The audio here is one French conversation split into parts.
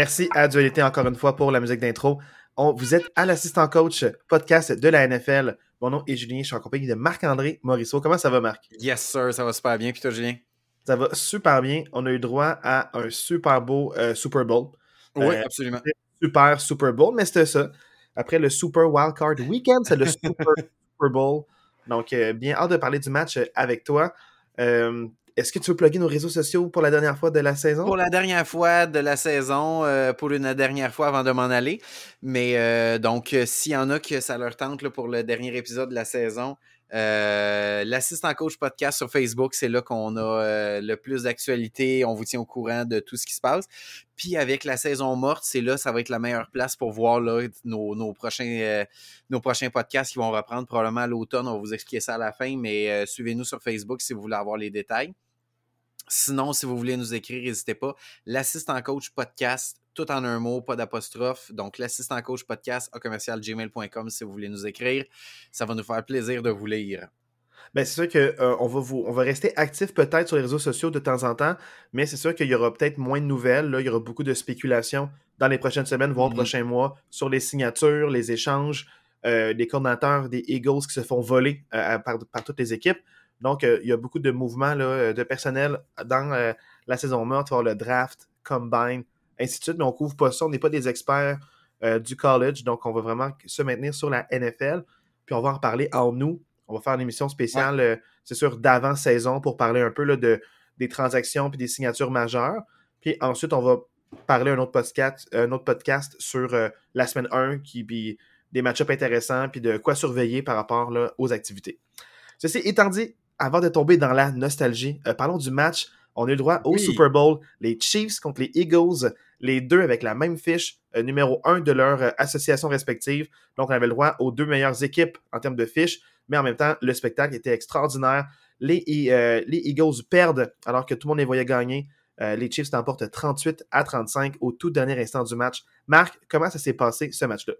Merci à Dualité encore une fois pour la musique d'intro. Vous êtes à l'assistant coach podcast de la NFL. Mon nom est Julien, je suis en compagnie de Marc-André Morisseau. Comment ça va, Marc? Yes, sir, ça va super bien. Puis toi, Julien? Ça va super bien. On a eu droit à un super beau euh, Super Bowl. Oui, euh, absolument. Super Super Bowl, mais c'était ça. Après le Super Wildcard Weekend, c'est le Super Super Bowl. Donc, euh, bien hâte de parler du match avec toi. Est-ce que tu veux plugger nos réseaux sociaux pour la dernière fois de la saison? Pour la dernière fois de la saison, euh, pour une dernière fois avant de m'en aller. Mais euh, donc, euh, s'il y en a que ça leur tente pour le dernier épisode de la saison, euh, L'assistant coach podcast sur Facebook, c'est là qu'on a euh, le plus d'actualité. On vous tient au courant de tout ce qui se passe. Puis avec la saison morte, c'est là, ça va être la meilleure place pour voir là, nos, prochains, euh, nos prochains podcasts qui vont reprendre probablement à l'automne. On va vous expliquer ça à la fin, mais suivez-nous sur Facebook si vous voulez avoir les détails. Sinon, si vous voulez nous écrire, n'hésitez pas. L'assistant coach podcast, tout en un mot, pas d'apostrophe. Donc, l'assistant coach podcast à commercialgmail.com si vous voulez nous écrire. Ça va nous faire plaisir de vous lire. Ben, c'est sûr qu'on euh, va vous, on va rester actif peut-être sur les réseaux sociaux de temps en temps, mais c'est sûr qu'il y aura peut-être moins de nouvelles. Là. Il y aura beaucoup de spéculations dans les prochaines semaines, voire les mm-hmm. prochains mois, sur les signatures, les échanges, euh, les coordinateurs des Eagles qui se font voler euh, par, par, toutes les équipes. Donc, il y a beaucoup de mouvements là, de personnel dans la saison morte, le draft, combine, ainsi de suite, mais on couvre pas ça. On n'est pas des experts euh, du college, donc on va vraiment se maintenir sur la NFL. Puis on va en parler en nous. On va faire une émission spéciale, euh, c'est sûr, d'avant-saison pour parler un peu là, de, des transactions puis des signatures majeures. Puis ensuite, on va parler un autre podcast, un autre podcast sur euh, la semaine 1, qui, puis des match-ups intéressants, puis de quoi surveiller par rapport là, aux activités. Ceci étant dit, avant de tomber dans la nostalgie, parlons du match. On a eu le droit au Super Bowl, les Chiefs contre les Eagles les deux avec la même fiche euh, numéro un de leur euh, association respective. Donc, on avait le droit aux deux meilleures équipes en termes de fiches, mais en même temps, le spectacle était extraordinaire. Les, euh, les Eagles perdent alors que tout le monde les voyait gagner. les Chiefs t'emportent 38 à 35 au tout dernier instant du match. Marc, comment ça s'est passé ce match-là?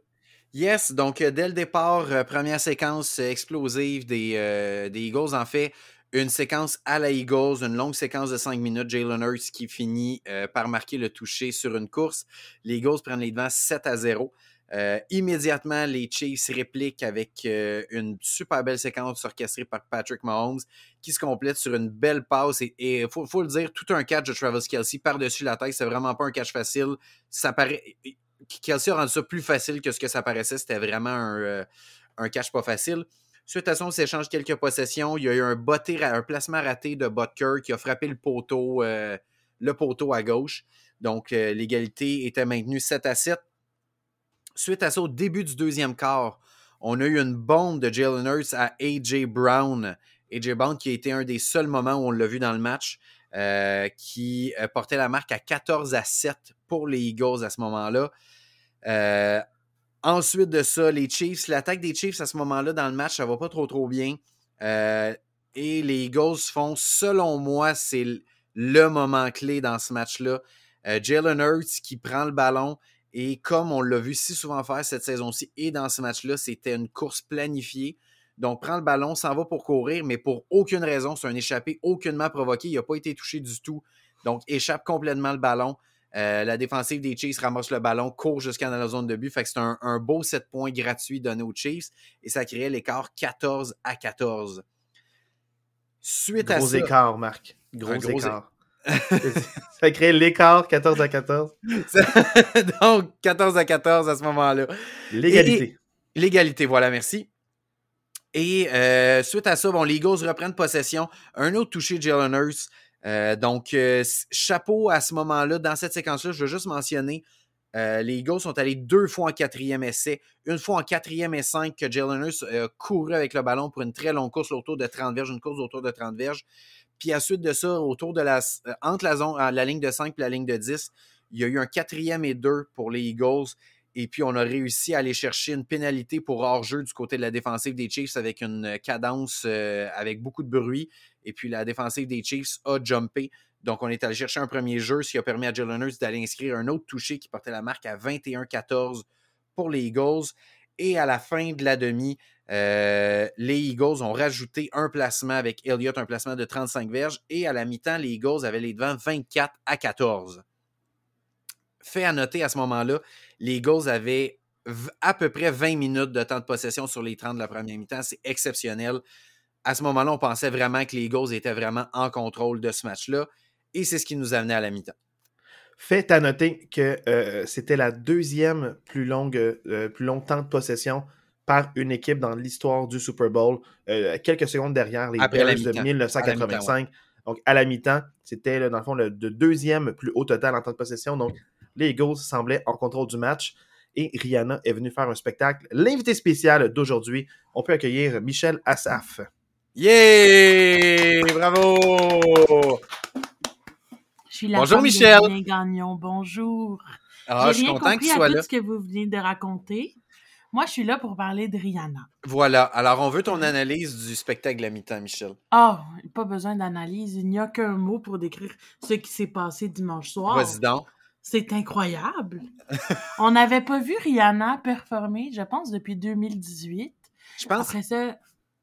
Yes, donc dès le départ, première séquence explosive des, Eagles. En fait, une séquence à la Eagles, une longue séquence de 5 minutes. Jalen Hurts qui finit euh, par marquer le toucher sur une course. Les Eagles prennent les devants 7 à 0. Euh, immédiatement, les Chiefs répliquent avec euh, une super belle séquence orchestrée par Patrick Mahomes qui se complète sur une belle passe. Et il faut, le dire, tout un catch de Travis Kelsey par-dessus la tête. C'est vraiment pas un catch facile. Ça paraît... Kelsey a rendu ça plus facile que ce que ça paraissait. C'était vraiment un, un catch pas facile. Suite à ça, on s'échange quelques possessions. Il y a eu un, un placement raté de Butker qui a frappé le poteau, euh, le poteau à gauche. Donc, euh, l'égalité était maintenue 7 à 7. Suite à ça, au début du deuxième quart, on a eu une bombe de Jalen Hurts à A.J. Brown. A.J. Brown qui a été un des seuls moments où on l'a vu dans le match, euh, qui portait la marque à 14 à 7 pour les Eagles à ce moment-là. Ensuite de ça, les Chiefs, l'attaque des Chiefs à ce moment-là dans le match, ça va pas trop trop bien. Euh, et les Eagles font, selon moi, c'est le moment clé dans ce match-là. Euh, Jalen Hurts qui prend le ballon et comme on l'a vu si souvent faire cette saison-ci et dans ce match-là, c'était une course planifiée. Donc, prend le ballon, s'en va pour courir, mais pour aucune raison, c'est un échappé aucunement provoqué. Il n'a pas été touché du tout. Donc, échappe complètement le ballon. Euh, la défensive des Chiefs ramasse le ballon, court jusqu'à la zone de but. Fait que c'est un, beau 7 points gratuit donné aux Chiefs et ça créait l'écart 14 à 14. Suite gros à ça. écart, Marc. Gros, écart. ça crée l'écart 14 à 14. Donc, 14 à 14 à ce moment-là. L'égalité. L'égalité, voilà, merci. Et euh, suite à ça, bon, les Eagles reprennent possession. Un autre touché de Jalen Hurts. Euh, donc, euh, chapeau à ce moment-là. Dans cette séquence-là, je veux juste mentionner, euh, les Eagles sont allés deux fois en quatrième essai, une fois en quatrième et cinq que Jalen Hurts couru avec le ballon pour une très longue course autour de 30 verges, une course autour de 30 verges. Puis à suite de ça, autour de la, entre la, zone, la ligne de 5 et la ligne de 10, il y a eu un quatrième et deux pour les Eagles. Et puis, on a réussi à aller chercher une pénalité pour hors-jeu du côté de la défensive des Chiefs avec une cadence avec beaucoup de bruit. Et puis la défensive des Chiefs a jumpé. Donc, on est allé chercher un premier jeu, ce qui a permis à Jalen Hurts d'aller inscrire un autre touché qui portait la marque à 21-14 pour les Eagles. Et à la fin de la demi, euh, les Eagles ont rajouté un placement avec Elliott, un placement de 35 verges. Et à la mi-temps, les Eagles avaient les devants 24 à 14. fait à noter à ce moment-là, les Eagles avaient à peu près 20 minutes de temps de possession sur les 30 de la première mi-temps. C'est exceptionnel. À ce moment-là, on pensait vraiment que les Eagles étaient vraiment en contrôle de ce match-là. Et c'est ce qui nous amenait à la mi-temps. Fait à noter que euh, c'était la deuxième plus longue, euh, plus long temps de possession par une équipe dans l'histoire du Super Bowl, euh, quelques secondes derrière les Bears de 1985. Donc, à la mi-temps, c'était dans le fond le, deuxième plus haut total en temps de possession. Donc, les Eagles semblaient en contrôle du match et Rihanna est venue faire un spectacle. L'invité spécial d'aujourd'hui, on peut accueillir Michel Assaf. Yeah! Bravo! Bonjour Michel. Gagnon. Bonjour. Ah, je suis content qu'il soit là. ce que vous venez de raconter. Moi, je suis là pour parler de Rihanna. Voilà. Alors, on veut ton analyse du spectacle à mi-temps, Michel. Ah, pas besoin d'analyse. Il n'y a qu'un mot pour décrire ce qui s'est passé dimanche soir. Président. C'est incroyable. on n'avait pas vu Rihanna performer, je pense, depuis 2018. Je pense. Après ça,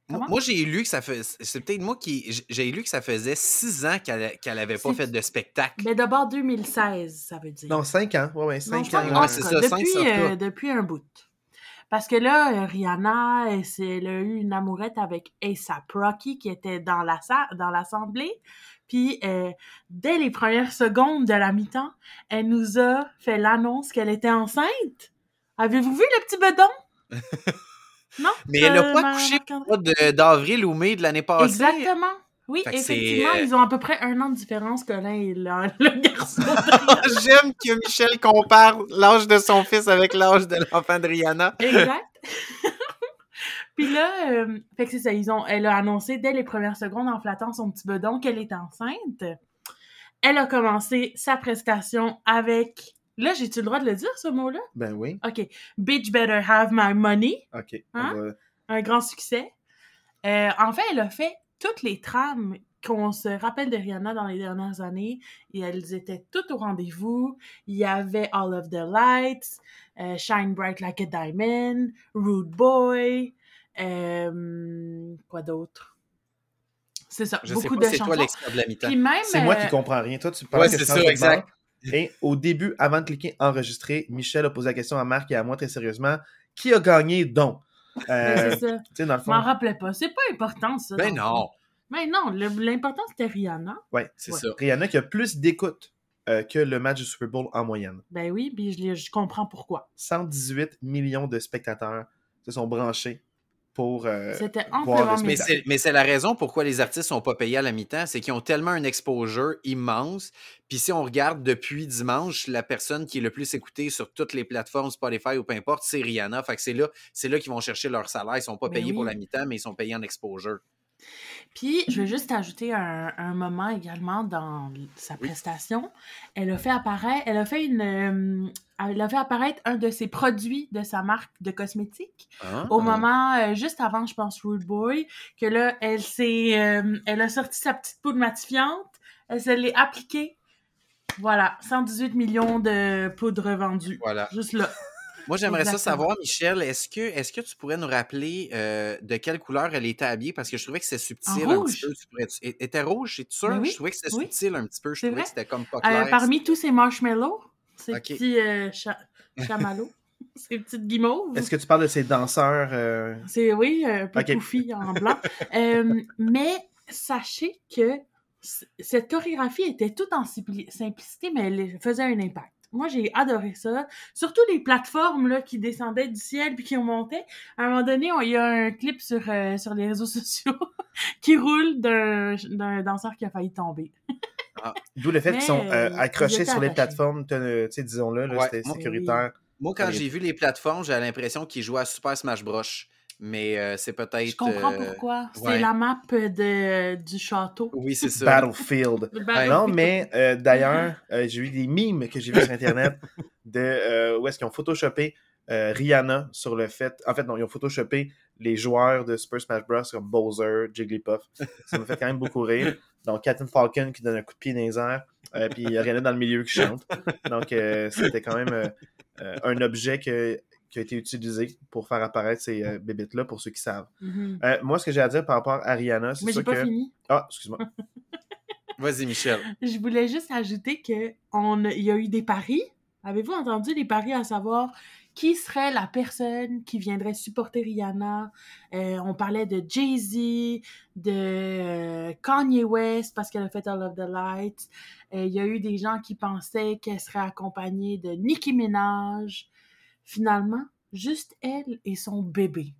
moi, j'ai lu que ça fait. C'est peut-être moi qui. J'ai lu que ça faisait six ans qu'elle n'avait avait pas fait de spectacle. Mais d'abord 2016, ça veut dire. Non, cinq ans. Oui, ouais, cinq ans. Ouais, c'est ça, depuis, euh, depuis un bout. Parce que là, euh, Rihanna, elle, a eu une amourette avec A$AP Rocky qui était dans la dans l'assemblée. Puis euh, dès les premières secondes de la mi-temps, elle nous a fait l'annonce qu'elle était enceinte. Avez-vous vu le petit bedon? Non. Mais elle n'a pas couché d'avril ou mai de l'année passée. Exactement. Oui, effectivement, euh, ils ont à peu près un an de différence l'un et le garçon. J'aime que Michel compare l'âge de son fils avec l'âge de l'enfant de Rihanna. Exact. Puis là, euh, fait que c'est ça, ils ont, elle a annoncé dès les premières secondes en flattant son petit bedon qu'elle est enceinte. Elle a commencé sa prestation avec Là, j'ai-tu le droit de le dire, ce mot-là? Ben oui. OK. Bitch better have my money. OK. Hein? Un grand succès. Euh, en fait, elle a fait toutes les trames qu'on se rappelle de Rihanna dans les dernières années. Et elles étaient toutes au rendez-vous. Il y avait All of the Lights, euh, Shine Bright Like a Diamond, Rude Boy, euh, quoi d'autre? C'est ça, Je beaucoup sais pas, de chansons. Toi de la mi C'est moi qui comprends rien. Toi, tu parles ouais, c'est ça, exact. Et au début, avant de cliquer enregistrer, Michel a posé la question à Marc et à moi très sérieusement qui a gagné donc? Euh, C'est ça. Je m'en rappelais pas. C'est pas important, ça. Ben non. Mais non, l'important c'était Rihanna. Oui, c'est ça. Rihanna qui a plus d'écoute euh, que le match du Super Bowl en moyenne. Ben oui, puis je, je comprends pourquoi. 118 millions de spectateurs se sont branchés pour euh, voir Mais c'est la raison pourquoi les artistes sont pas payés à la mi-temps, c'est qu'ils ont tellement un exposure immense. Puis si on regarde depuis dimanche, la personne qui est le plus écoutée sur toutes les plateformes Spotify ou peu importe, c'est Rihanna. Fait que c'est là, c'est là qu'ils vont chercher leur salaire. Ils sont pas ben payés pour la mi-temps, mais ils sont payés en exposure. Puis, je veux juste ajouter un, moment également dans sa prestation. Elle a fait apparaître, elle a fait une, euh, elle a fait apparaître un de ses produits de sa marque de cosmétiques ah. au moment euh, juste avant, je pense, Rude Boy, que là, elle s'est, euh, elle a sorti sa petite poudre matifiante, elle se l'est appliquée. Voilà, 118 millions de poudres vendues. Voilà. Juste là. Moi, j'aimerais ça savoir, Michel, est-ce que, est que tu pourrais nous rappeler euh, de quelle couleur elle était habillée? Parce que je trouvais que c'était subtil un petit peu. Pourrais, était rouge, c'est sûr? Je trouvais que c'était subtil un petit peu. Je trouvais que c'était comme pas clair. Euh, parmi tous ces marshmallows, ces petits euh, chamallows. ces petites guimauves. Est-ce que tu parles de ces danseurs? C'est oui, un peu okay. en blanc. mais sachez que cette chorégraphie était toute en simplicité, mais elle faisait un impact. Moi, j'ai adoré ça. Surtout les plateformes là, qui descendaient du ciel puis qui ont monté. À un moment donné, il y a un clip sur, euh, sur les réseaux sociaux qui roule d'un danseur qui a failli tomber. Ah, d'où le fait qu'ils sont euh, accrochés sur les plateformes, disons-le, c'était sécuritaire. Moi, quand j'ai vu les plateformes, j'ai l'impression qu'ils jouaient à Super Smash Bros mais euh, c'est peut-être. Je comprends euh, pourquoi. C'est la map de, du château. Oui, c'est ça. Battlefield. Non, mais euh, d'ailleurs, j'ai eu des mimes que j'ai vus sur Internet de où est-ce qu'ils ont photoshopé Rihanna sur le fait. En fait, non, ils ont photoshopé les joueurs de Super Smash Bros. comme Bowser, Jigglypuff. Ça me fait quand même beaucoup rire. Donc, Captain Falcon qui donne un coup de pied dans les airs. puis Rihanna dans le milieu qui chante. Donc, c'était quand même un objet que qui a été utilisé pour faire apparaître ces euh, bébites-là, pour ceux qui savent. Mm-hmm. Euh, moi, ce que j'ai à dire par rapport à Rihanna, c'est ça que... pas fini. Ah, excuse-moi. Vas-y, Michel. Je voulais juste ajouter qu'il y a eu des paris Avez-vous entendu les paris à savoir qui serait la personne qui viendrait supporter Rihanna? Euh, on parlait de Jay-Z, de euh, Kanye West parce qu'elle a fait All of the Lights. Euh, Il y a eu des gens qui pensaient qu'elle serait accompagnée de Nicki Minaj. Finalement, juste elle et son bébé.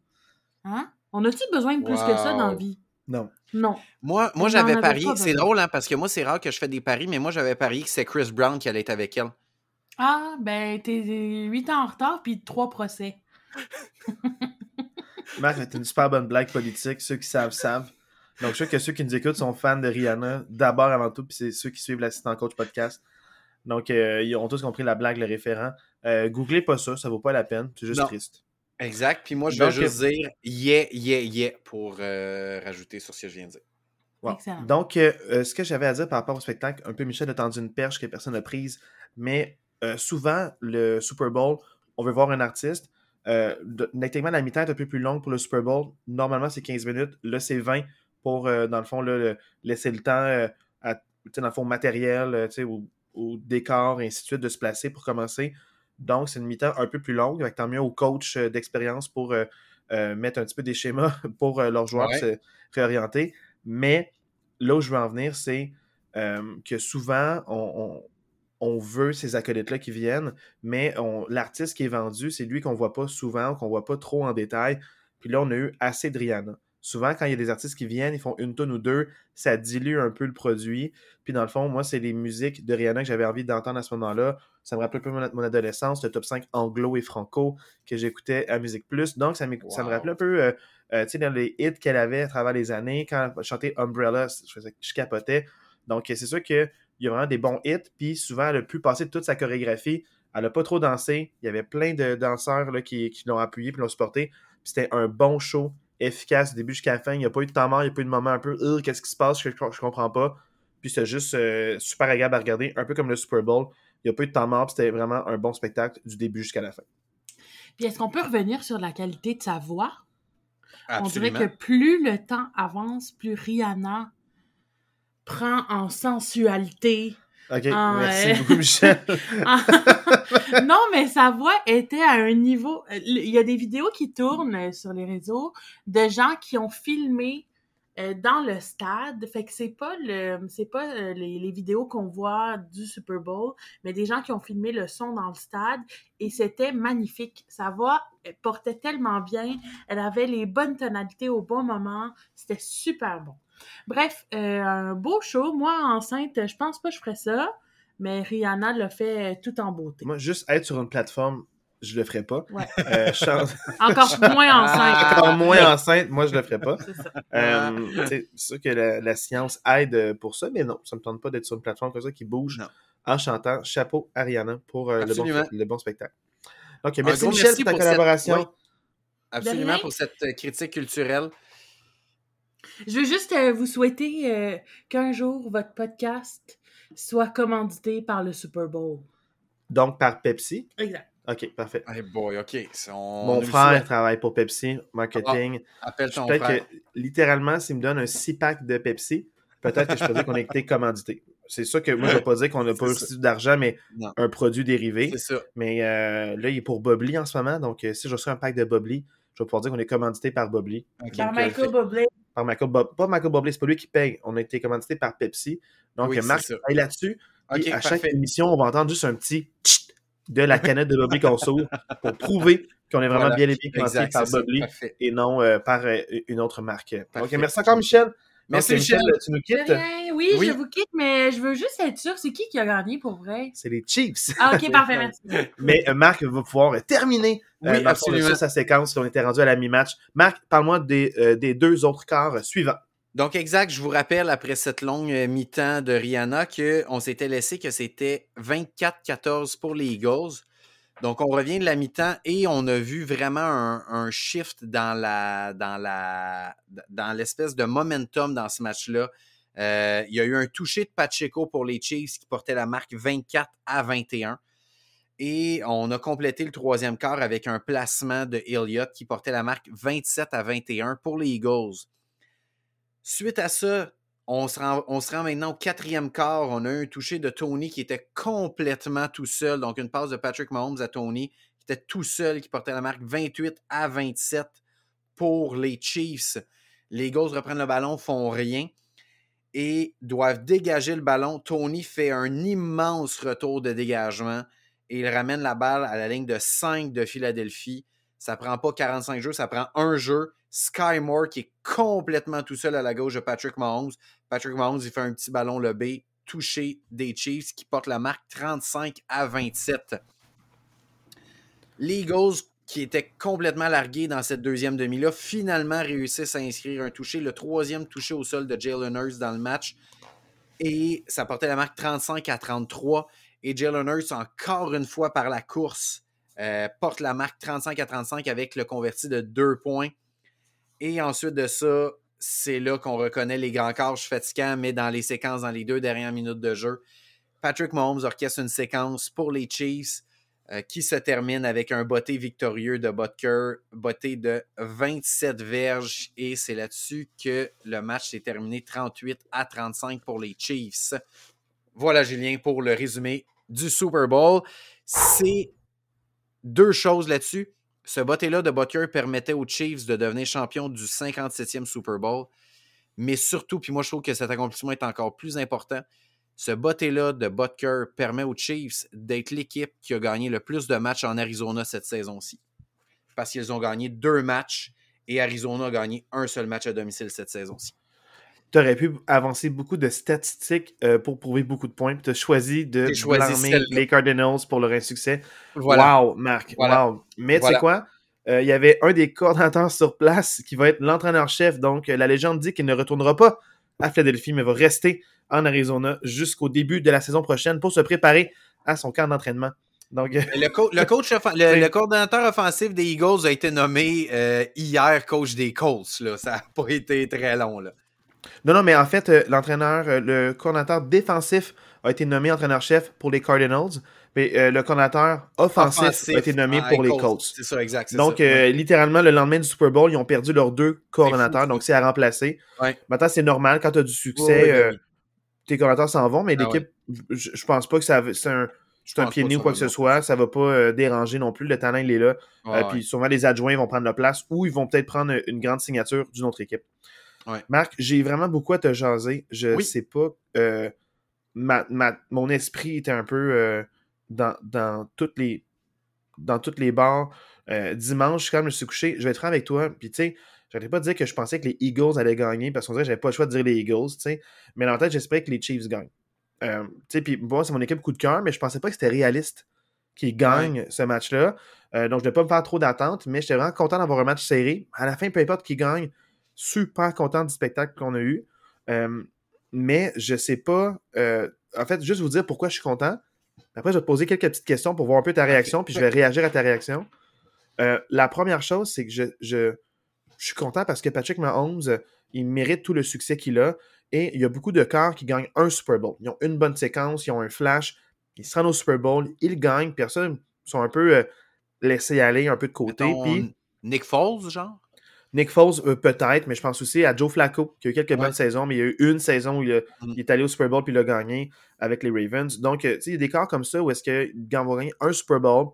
Hein? On a-tu besoin de plus que ça dans la vie? Non. Non. Moi, j'avais parié. C'est drôle, hein, parce que moi, c'est rare que je fais des paris, mais moi, j'avais parié que c'est Chris Brown qui allait être avec elle. Ah, ben, t'es 8 ans en retard puis trois procès. Marc, c'est une super bonne blague politique. Ceux qui savent, savent. Donc, je sais que ceux qui nous écoutent sont fans de Rihanna, d'abord avant tout, puis c'est ceux qui suivent l'assistant coach podcast. Donc, euh, ils ont tous compris la blague, le référent. Euh, googlez pas ça, ça vaut pas la peine. C'est juste Non. triste. Exact. Puis moi, je vais juste dire yeah, yeah, yeah pour euh, rajouter sur ce que je viens de dire. Wow. Excellent. Donc, euh, ce que j'avais à dire par rapport au spectacle, un peu Michel a tendu une perche que personne n'a prise, mais euh, souvent, le Super Bowl, on veut voir un artiste. Euh, techniquement, la mi-temps est un peu plus longue pour le Super Bowl. Normalement, c'est 15 minutes. Là, c'est 20 pour, euh, dans le fond, là, le- laisser le temps euh, à, dans le fond, matériel, au décor, et ainsi de suite, de se placer pour commencer. Donc, c'est une mi-temps un peu plus longue. Que tant mieux aux coachs euh, d'expérience pour euh, euh, mettre un petit peu des schémas pour leurs joueurs Ouais. se réorienter. Mais là où je veux en venir, c'est que souvent, on, on- on veut ces acolytes-là qui viennent, mais l'artiste qui est vendu, c'est lui qu'on voit pas souvent, qu'on voit pas trop en détail. Puis là, on a eu assez de Rihanna. Souvent, quand il y a des artistes qui viennent, ils font une tonne ou deux, ça dilue un peu le produit. Puis dans le fond, moi, c'est les musiques de Rihanna que j'avais envie d'entendre à ce moment-là. Ça me rappelait un peu mon, mon adolescence, le top 5 anglo et franco que j'écoutais à Musique Plus. Donc, ça, ça me rappelait un peu, euh, euh, tu sais, dans les hits qu'elle avait à travers les années. Quand elle chantait Umbrella, je, faisais- je capotais. Donc, euh, c'est sûr qu'il y a vraiment des bons hits. Puis souvent, elle a pu passer toute sa chorégraphie. Elle n'a pas trop dansé. Il y avait plein de danseurs là, qui, qui l'ont appuyé puis l'ont supporté. Puis c'était un bon show, efficace du début jusqu'à la fin. Il n'y a pas eu de temps mort, il n'y a pas eu de moment un peu qu'est-ce qui se passe, je, je comprends pas. Puis c'était juste euh, super agréable à regarder, un peu comme le Super Bowl. Il n'y a pas eu de temps mort, puis c'était vraiment un bon spectacle du début jusqu'à la fin. Puis est-ce qu'on peut revenir sur la qualité de sa voix? Absolument. On dirait que plus le temps avance, plus Rihanna prend en sensualité. Ok, Ah, merci beaucoup, Michel. non, mais sa voix était à un niveau. euh, Il y a des vidéos qui tournent euh, sur les réseaux de gens qui ont filmé euh, dans le stade. Fait que c'est pas pas euh, les, vidéos qu'on voit du Super Bowl, mais des gens qui ont filmé le son dans le stade et c'était magnifique. Sa voix portait tellement bien. Elle avait les bonnes tonalités au bon moment. C'était super bon. Bref, euh, un beau show. Moi, enceinte, je pense pas que je ferais ça. Mais Rihanna l'a fait tout en beauté. Moi, juste être sur une plateforme, je le ferais pas. Ouais. Euh, chance- Encore moins enceinte. Encore moins enceinte, moi, je le ferais pas. C'est. Euh, c'est sûr que la, la science aide pour ça, mais non, ça me tente pas d'être sur une plateforme comme ça qui bouge Non. en chantant. Chapeau Ariana pour euh, le, bon, le bon spectacle. Ok, Un merci gros Michel merci pour ta pour cette- collaboration. oui. Absolument pour cette euh, critique culturelle. Je veux juste euh, vous souhaiter euh, qu'un jour votre podcast soit commandité par le Super Bowl. Donc, par Pepsi. Exact. Ok, parfait. Hey boy, OK. On, Mon frère souhaite. travaille pour Pepsi, marketing. Appelle ton Peut-être frère. que, littéralement, s'il me donne un 6-pack de Pepsi, peut-être que je peux dire qu'on a été commandité. C'est sûr que moi, je ne vais pas dire qu'on n'a pas reçu d'argent, mais Non. un produit dérivé. C'est ça. Mais euh, là, il est pour Bobli en ce moment. Donc, euh, si je reçois un pack de Bobli, je vais pouvoir dire qu'on est commandité par Bobli. OK. Par Michael fait- Bublé. Par Michael Bob... Pas Michael Bublé, c'est pas lui qui paye. On a été commandité par Pepsi. Donc, Oui, euh, Marc travaille là-dessus. Puis OK, à chaque émission, on va entendre juste un petit tchit de la canette de Bobli qu'on s'ouvre pour prouver qu'on est vraiment Voilà. bien et bien par Parfait. et non euh, par euh, une autre marque. Ok, merci encore, Michel. Merci, Michel. Tu nous quittes? rien. Oui, Oui. je vous quitte, mais je veux juste être sûre, c'est qui qui a gagné pour vrai? C'est les Chiefs. Ah, ok, parfait, merci. Mais euh, Marc va pouvoir terminer euh, Oui, absolument. sa séquence. On était rendu à la mi-match. Marc, parle-moi des, euh, des deux autres quarts suivants. Donc, exact, je vous rappelle, après cette longue euh, mi-temps de Rihanna, qu'on s'était laissé que c'était 24-14 pour les Eagles. Donc, on revient de la mi-temps et on a vu vraiment un, shift dans la l'espèce de momentum dans ce match-là. Euh, il y a eu un toucher de Pacheco pour les Chiefs qui portait la marque 24 à 21. Et on a complété le troisième quart avec un placement de Elliott qui portait la marque 27 à 21 pour les Eagles. Suite à ça, On se, rend, maintenant au quatrième quart. On a un touché de Tony qui était complètement tout seul. Donc, une passe de Patrick Mahomes à Tony qui était tout seul, qui portait la marque 28 à 27 pour les Chiefs. Les Eagles reprennent le ballon, font rien et doivent dégager le ballon. Tony fait un immense retour de dégagement et il ramène la balle à la ligne de 5 de Philadelphie. Ça prend pas 45 jeux, ça prend un jeu. Sky Moore qui est complètement tout seul à la gauche de Patrick Mahomes. Patrick Mahomes, il fait un petit ballon lobé, touché des Chiefs qui porte la marque 35 à 27. Les qui étaient complètement largués dans cette deuxième demi-là, finalement réussissent à inscrire un touché, le troisième touché au sol de Jalen Hurts dans le match. Et ça portait la marque 35 à 33. Et Jalen Hurts, encore une fois par la course, euh, porte la marque 35 à 35 avec le converti de deux points. Et ensuite de ça, c'est là qu'on reconnaît les grands corps fatigants, mais dans les séquences, dans les deux dernières minutes de jeu, Patrick Mahomes orchestre une séquence pour les Chiefs euh, qui se termine avec un botté victorieux de Butker, botté de 27 verges. Et c'est là-dessus que le match s'est terminé 38 à 35 pour les Chiefs. Voilà, Julien, pour le résumé du Super Bowl. C'est deux choses là-dessus. Ce botté-là de Butker permettait aux Chiefs de devenir champion du 57e Super Bowl. Mais surtout, puis moi je trouve que cet accomplissement est encore plus important, ce botté-là de Butker permet aux Chiefs d'être l'équipe qui a gagné le plus de matchs en Arizona cette saison-ci. Parce qu'ils ont gagné deux matchs et Arizona a gagné un seul match à domicile cette saison-ci. Tu aurais pu avancer beaucoup de statistiques euh, pour prouver beaucoup de points, tu as choisi de blâmer les Cardinals pour leur insuccès. Voilà. Wow, Marc. Wow. Mais tu sais quoi? Euh, il y avait un des coordinateurs sur place qui va être l'entraîneur-chef. Donc, la légende dit qu'il ne retournera pas à Philadelphie, mais va rester en Arizona jusqu'au début de la saison prochaine pour se préparer à son camp d'entraînement. Donc, le, coach, le, coordinateur offensif des Eagles a été nommé euh, hier coach des Colts. Là. Ça n'a pas été très long. Là. Non, non, mais en fait, euh, l'entraîneur, euh, le coordinateur défensif a été nommé entraîneur-chef pour les Cardinals, mais le coordinateur offensif, a été nommé pour les Colts. C'est ça, exact. Donc, littéralement, le lendemain du Super Bowl, ils ont perdu leurs deux coordinateurs, donc c'est à remplacer. Maintenant, c'est normal quand tu as du succès. Tes commentateurs s'en vont, mais ah l'équipe, je, pense pas que ça c'est un, un pied de nez ou quoi que ce soit. Ça va pas euh, déranger non plus. Le talent, il est là. Euh, puis souvent, les adjoints vont prendre la place ou ils vont peut-être prendre une grande signature d'une autre équipe. Marc, j'ai vraiment beaucoup à te jaser. Je sais pas. Euh, mon esprit était un peu dans, dans, toutes les dans toutes les bars. dimanche, quand je me suis couché, je vais être franc avec toi. Puis tu sais, J'allais pas dire que je pensais que les Eagles allaient gagner parce qu'on dirait que j'avais pas le choix de dire les Eagles, tu sais. Mais en tête, j'espérais que les Chiefs gagnent. Euh, tu sais, puis bon, c'est mon équipe coup de cœur, mais je pensais pas que c'était réaliste qu'ils gagnent ce match-là. Euh, donc, je ne vais pas me faire trop d'attentes, mais j'étais vraiment content d'avoir un match serré. À la fin, peu importe qui gagne, super content du spectacle qu'on a eu. Euh, mais je sais pas. en fait, juste vous dire pourquoi je suis content. Après, je vais te poser quelques petites questions pour voir un peu ta réaction, puis je vais réagir à ta réaction. la première chose, c'est que je, je suis content parce que Patrick Mahomes, il mérite tout le succès qu'il a. Et il y a beaucoup de corps qui gagnent un Super Bowl. Ils ont une bonne séquence, ils ont un flash, ils se rendent au Super Bowl, ils gagnent. Personne sont un peu euh, laissés aller, un peu de côté. Puis, Nick Foles, genre? Nick Foles, euh, peut-être, mais je pense aussi à Joe Flacco, qui a eu quelques bonnes saisons, mais il y a eu une saison où il, mm. est allé au Super Bowl puis il a gagné avec les Ravens. Donc, euh, il y a des corps comme ça où est-ce qu'il va gagner un Super Bowl.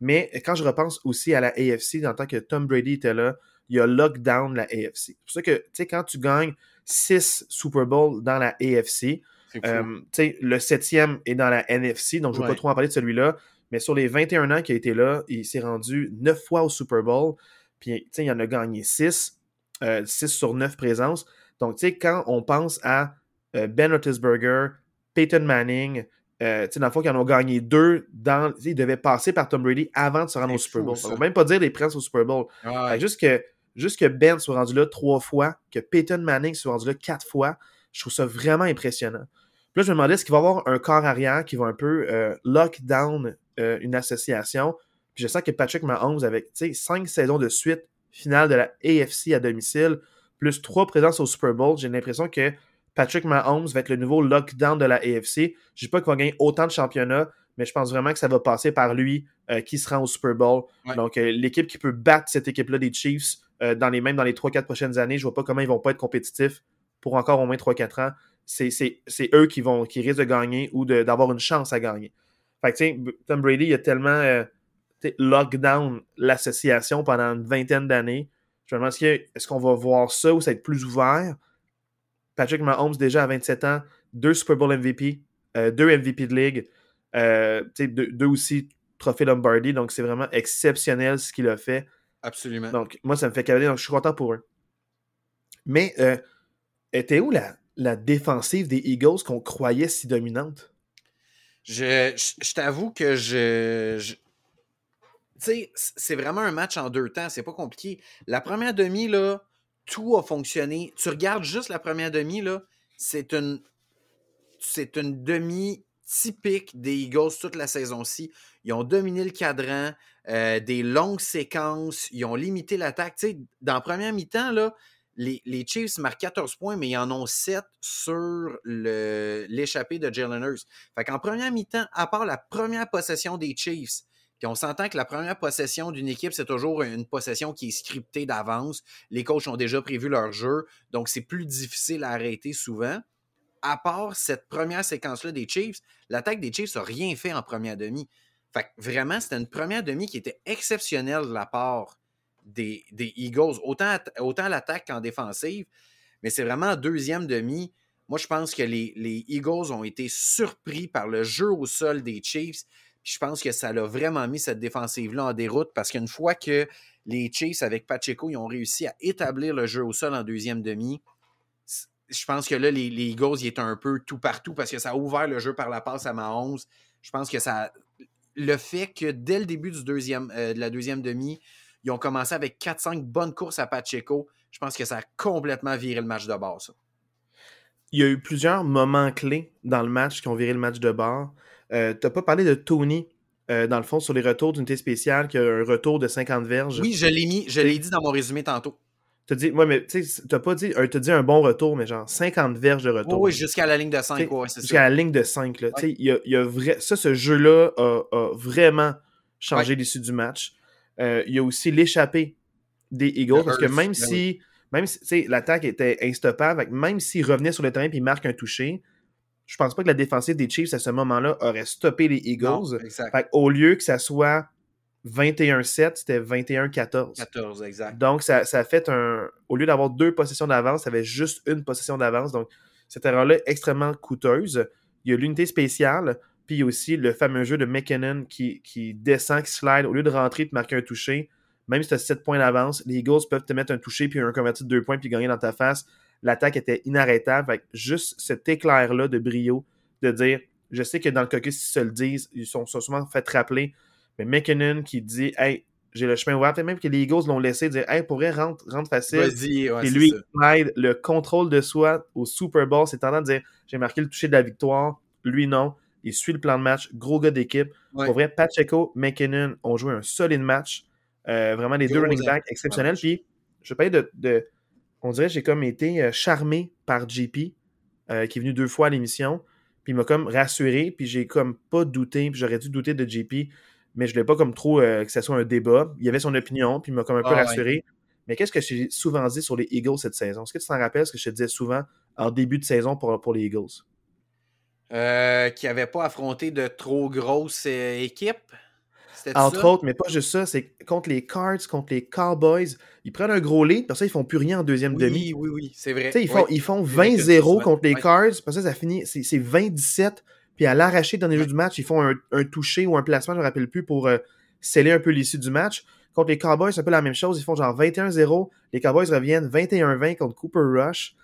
Mais quand je repense aussi à la AFC, en tant que Tom Brady était là, il y a lockdown la AFC. C'est pour ça que, tu sais, quand tu gagnes 6 Super Bowl dans la AFC, euh, le septième est dans la NFC, donc je ne vais pas trop en parler de celui-là, mais sur les 21 ans qu'il a été là, il s'est rendu 9 fois au Super Bowl, puis il en a gagné 6, 6 euh, sur 9 présences. Donc, tu sais, quand on pense à euh, Ben Roethlisberger, Peyton Manning, euh, dans le fond, qu'ils en ont gagné deux, dans, ils devaient passer par Tom Brady avant de se rendre au Super Bowl. On ne va même pas dire les princes au Super Bowl. juste, que, juste que Ben soit rendu là trois fois, que Peyton Manning soit rendu là quatre fois, je trouve ça vraiment impressionnant. Puis là, je me demandais, est-ce qu'il va y avoir un corps arrière qui va un peu euh, lock down euh, une association? Puis je sens que Patrick Mahomes, avec cinq saisons de suite, finale de la AFC à domicile, plus trois présences au Super Bowl, j'ai l'impression que Patrick Mahomes va être le nouveau lockdown de la AFC. Je ne dis pas qu'il va gagner autant de championnats, mais je pense vraiment que ça va passer par lui euh, qui se rend au Super Bowl. Donc, euh, l'équipe qui peut battre cette équipe-là des Chiefs euh, dans les mêmes dans les 3-4 prochaines années, je ne vois pas comment ils vont pas être compétitifs pour encore au moins 3-4 ans, c'est eux qui, vont, qui risquent de gagner ou d'avoir une chance à gagner. Fait que, Tom Brady, il a tellement lockdown l'association pendant une vingtaine d'années. Je me demande est-ce qu'on va voir ça ou ça va être plus ouvert? Patrick Mahomes, déjà à 27 ans, deux Super Bowl MVP, euh, deux MVP de ligue, euh, deux, deux, aussi trophées Lombardi. Donc, c'est vraiment exceptionnel ce qu'il a fait. Absolument. Donc, moi, ça me fait cavaler. Donc, je suis content pour eux. Mais, euh, était où la, la défensive des Eagles qu'on croyait si dominante? Je, je, t'avoue que je. C'est vraiment un match en deux temps. C'est pas compliqué. La première demi, là, tout a fonctionné. Tu regardes juste la première demi, là, c'est une. C'est une demi typique des Eagles toute la saison-ci. Ils ont dominé le cadran, euh, des longues séquences, ils ont limité l'attaque. Tu sais, dans la première mi-temps, là, les, les, Chiefs marquent 14 points, mais ils en ont 7 sur l'échappée de Jalen Hurts. Fait qu'en première mi-temps, à part la première possession des Chiefs, puis on s'entend que la première possession d'une équipe, c'est toujours une possession qui est scriptée d'avance. Les coachs ont déjà prévu leur jeu, donc c'est plus difficile à arrêter souvent. À part cette première séquence-là des Chiefs, l'attaque des Chiefs n'a rien fait en première demi. Fait que vraiment, c'était une première demi qui était exceptionnelle de la part des, Eagles, autant, autant à l'attaque qu'en défensive. Mais c'est vraiment en deuxième demi. Moi, je pense que les, Eagles ont été surpris par le jeu au sol des Chiefs. Je pense que ça l'a vraiment mis cette défensive-là en déroute parce qu'une fois que les Chiefs, avec Pacheco, ils ont réussi à établir le jeu au sol en deuxième demi, je pense que là, les, Eagles, ils étaient un peu tout partout parce que ça a ouvert le jeu par la passe à Mahomes. Je pense que ça. Le fait que dès le début du deuxième, euh, de la deuxième demi, ils ont commencé avec 4-5 bonnes courses à Pacheco. Je pense que ça a complètement viré le match de base. Il y a eu plusieurs moments clés dans le match qui ont viré le match de bord. Euh, tu n'as pas parlé de Tony, euh, dans le fond, sur les retours d'unité spéciale, qui a un retour de 50 verges. Oui, je l'ai mis, je l'ai dit dans mon résumé tantôt. Tu dit, ouais, mais tu n'as pas dit, as dit un bon retour, mais genre 50 verges de retour. oui, jusqu'à la ligne de 5, Jusqu'à la ligne de 5, là. Y a, y a vrai... Ça, ce jeu-là a, a, vraiment changé l'issue du match. Euh, il y a aussi l'échappée des Eagles, parce que même ben si, même si l'attaque était instoppable, même s'ils revenaient sur le terrain et marquent un toucher, je pense pas que la défensive des Chiefs à ce moment-là aurait stoppé les Eagles. au lieu que ça soit 21-7, c'était 21-14. 14, exact. Donc, ça, ça a fait un. Au lieu d'avoir deux possessions d'avance, ça avait juste une possession d'avance. Donc, cette erreur-là extrêmement coûteuse. Il y a l'unité spéciale. Puis il y a aussi le fameux jeu de McKinnon qui, qui descend, qui slide, au lieu de rentrer et de marquer un toucher, même si tu as 7 points d'avance, les Eagles peuvent te mettre un toucher puis un converti de 2 points puis gagner dans ta face. L'attaque était inarrêtable. Fait juste cet éclair-là de brio, de dire je sais que dans le caucus, ils se le disent, ils sont, souvent fait rappeler, mais McKinnon qui dit Hey, j'ai le chemin ouvert. même que les Eagles l'ont laissé dire Hey, pourrait rentre, rentre facile. et lui, slide le contrôle de soi au Super Bowl, c'est tendance de dire J'ai marqué le toucher de la victoire. Lui, non. Il suit le plan de match. Gros gars d'équipe. Pour vrai, Pacheco, McKinnon ont joué un solide match. Euh, vraiment, les deux running backs exceptionnels. Puis, je vais parler de, On dirait que j'ai comme été euh, charmé par JP, euh, qui est venu deux fois à l'émission. Puis, il m'a comme rassuré. Puis, j'ai comme pas douté. Puis, j'aurais dû douter de JP. Mais je ne voulais pas comme trop que ce soit un débat. Il avait son opinion. Puis, il m'a comme un peu ah, rassuré. Mais qu'est-ce que j'ai souvent dit sur les Eagles cette saison? Est-ce que tu t'en rappelles ce que je te disais souvent en début de saison pour, pour les Eagles? Euh, qui n'avait pas affronté de trop grosses euh, équipes. Entre autres, mais pas juste ça, c'est contre les Cards, contre les Cowboys, ils prennent un gros lead, parce ça, ils font plus rien en deuxième demi. Oui, oui, c'est vrai. Ils font, ils font 20-0 contre les Cards, parce ça, ça finit, c'est 20-17, puis à l'arraché dans les jeux du match, ils font un, un, toucher ou un placement, je ne me rappelle plus, pour euh, sceller un peu l'issue du match. Contre les Cowboys, c'est un peu la même chose, ils font genre 21-0, les Cowboys reviennent 21-20 contre Cooper Rush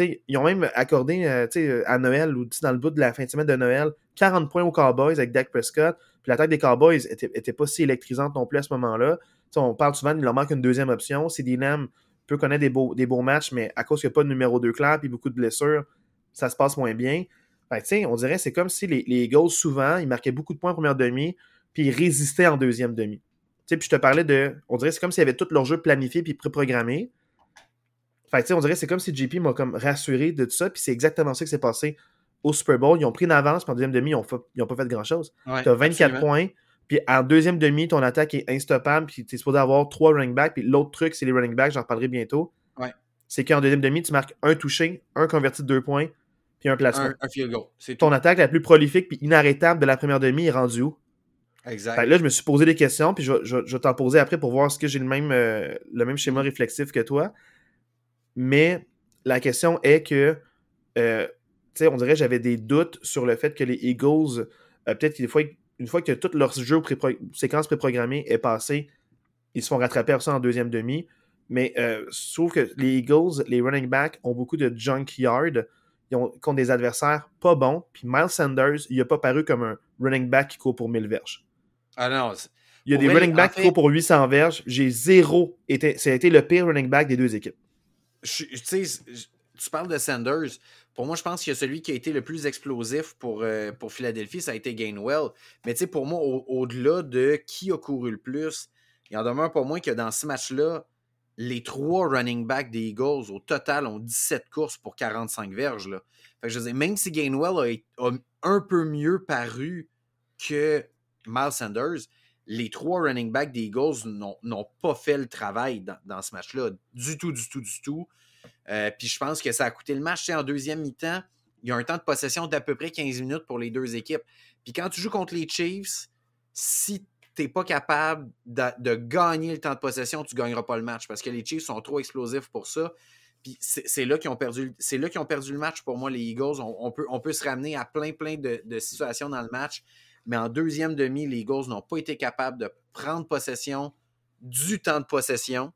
ils ont même accordé euh, euh, à Noël ou dans le bout de la fin de semaine de Noël 40 points aux Cowboys avec Dak Prescott. Puis l'attaque des Cowboys était, pas si électrisante non plus à ce moment-là. on parle souvent qu'il leur manque une deuxième option. CD Lamb peut connaître des beaux, matchs, mais à cause qu'il n'y a pas de numéro 2 clair et beaucoup de blessures, ça se passe moins bien. on dirait c'est comme si les, les, Eagles, souvent, ils marquaient beaucoup de points en première demi, puis ils résistaient en deuxième demi. Puis je te parlais de. On dirait c'est comme s'ils avaient tout leur jeu planifié puis préprogrammé. Fait on dirait c'est comme si JP m'a comme rassuré de tout ça, puis c'est exactement ça qui s'est passé au Super Bowl. Ils ont pris une avance, puis en deuxième demi, ils n'ont pas fait grand-chose. tu as 24 points, puis en deuxième demi, ton attaque est instoppable, puis tu es supposé avoir trois running backs, puis l'autre truc, c'est les running backs, j'en reparlerai bientôt. Ouais. c'est qu'en deuxième demi, tu marques un touché, un converti de deux points, puis un placement. Un, un field goal. Ton tout. attaque la plus prolifique puis inarrêtable de la première demi est rendue où? Exact. Fait là, je me suis posé des questions, puis je, vais- je je vais t'en poser après pour voir si que j'ai le même, euh, le même schéma réflexif que toi. Mais la question est que, euh, on dirait que j'avais des doutes sur le fait que les Eagles, euh, peut-être qu'une fois, une fois que tout leur jeu pré séquence préprogrammée est passé, ils se font rattraper à ça en deuxième demi. Mais euh, je trouve que les Eagles, les running backs, ont beaucoup de junkyard. Ils ont contre des adversaires pas bons. Puis Miles Sanders, il n'a pas paru comme un running back qui court pour 1000 verges. Ah non, Il y a des running en backs fait- qui courent pour 800 verges. J'ai zéro été. Ça a été le pire running back des deux équipes. je- tu parles de Sanders. Pour moi, je pense que celui qui a été le plus explosif pour, euh, pour Philadelphie, ça a été Gainwell. Mais tu sais, pour moi, au- au-delà de qui a couru le plus, il en demeure pas moins que dans ce match-là, les trois running backs des Eagles, au total, ont 17 courses pour 45 verges. Là. Fait que je veux dire, même si Gainwell a, un peu mieux paru que Miles Sanders, les trois running backs des Eagles n'ont n'ont pas fait le travail dans, dans ce match-là. Du tout, du tout, du tout. Euh, puis je pense que ça a coûté le match. En deuxième mi-temps, il y a un temps de possession d'à peu près 15 minutes pour les deux équipes. Puis quand tu joues contre les Chiefs, si tu n'es pas capable de, gagner le temps de possession, tu ne gagneras pas le match parce que les Chiefs sont trop explosifs pour ça. Puis c'est là qu'ils ont, perdu- le match pour moi, les Eagles. On, peut, se ramener à plein, plein de situations dans le match. Mais en deuxième demi, les Eagles n'ont pas été capables de prendre possession du temps de possession.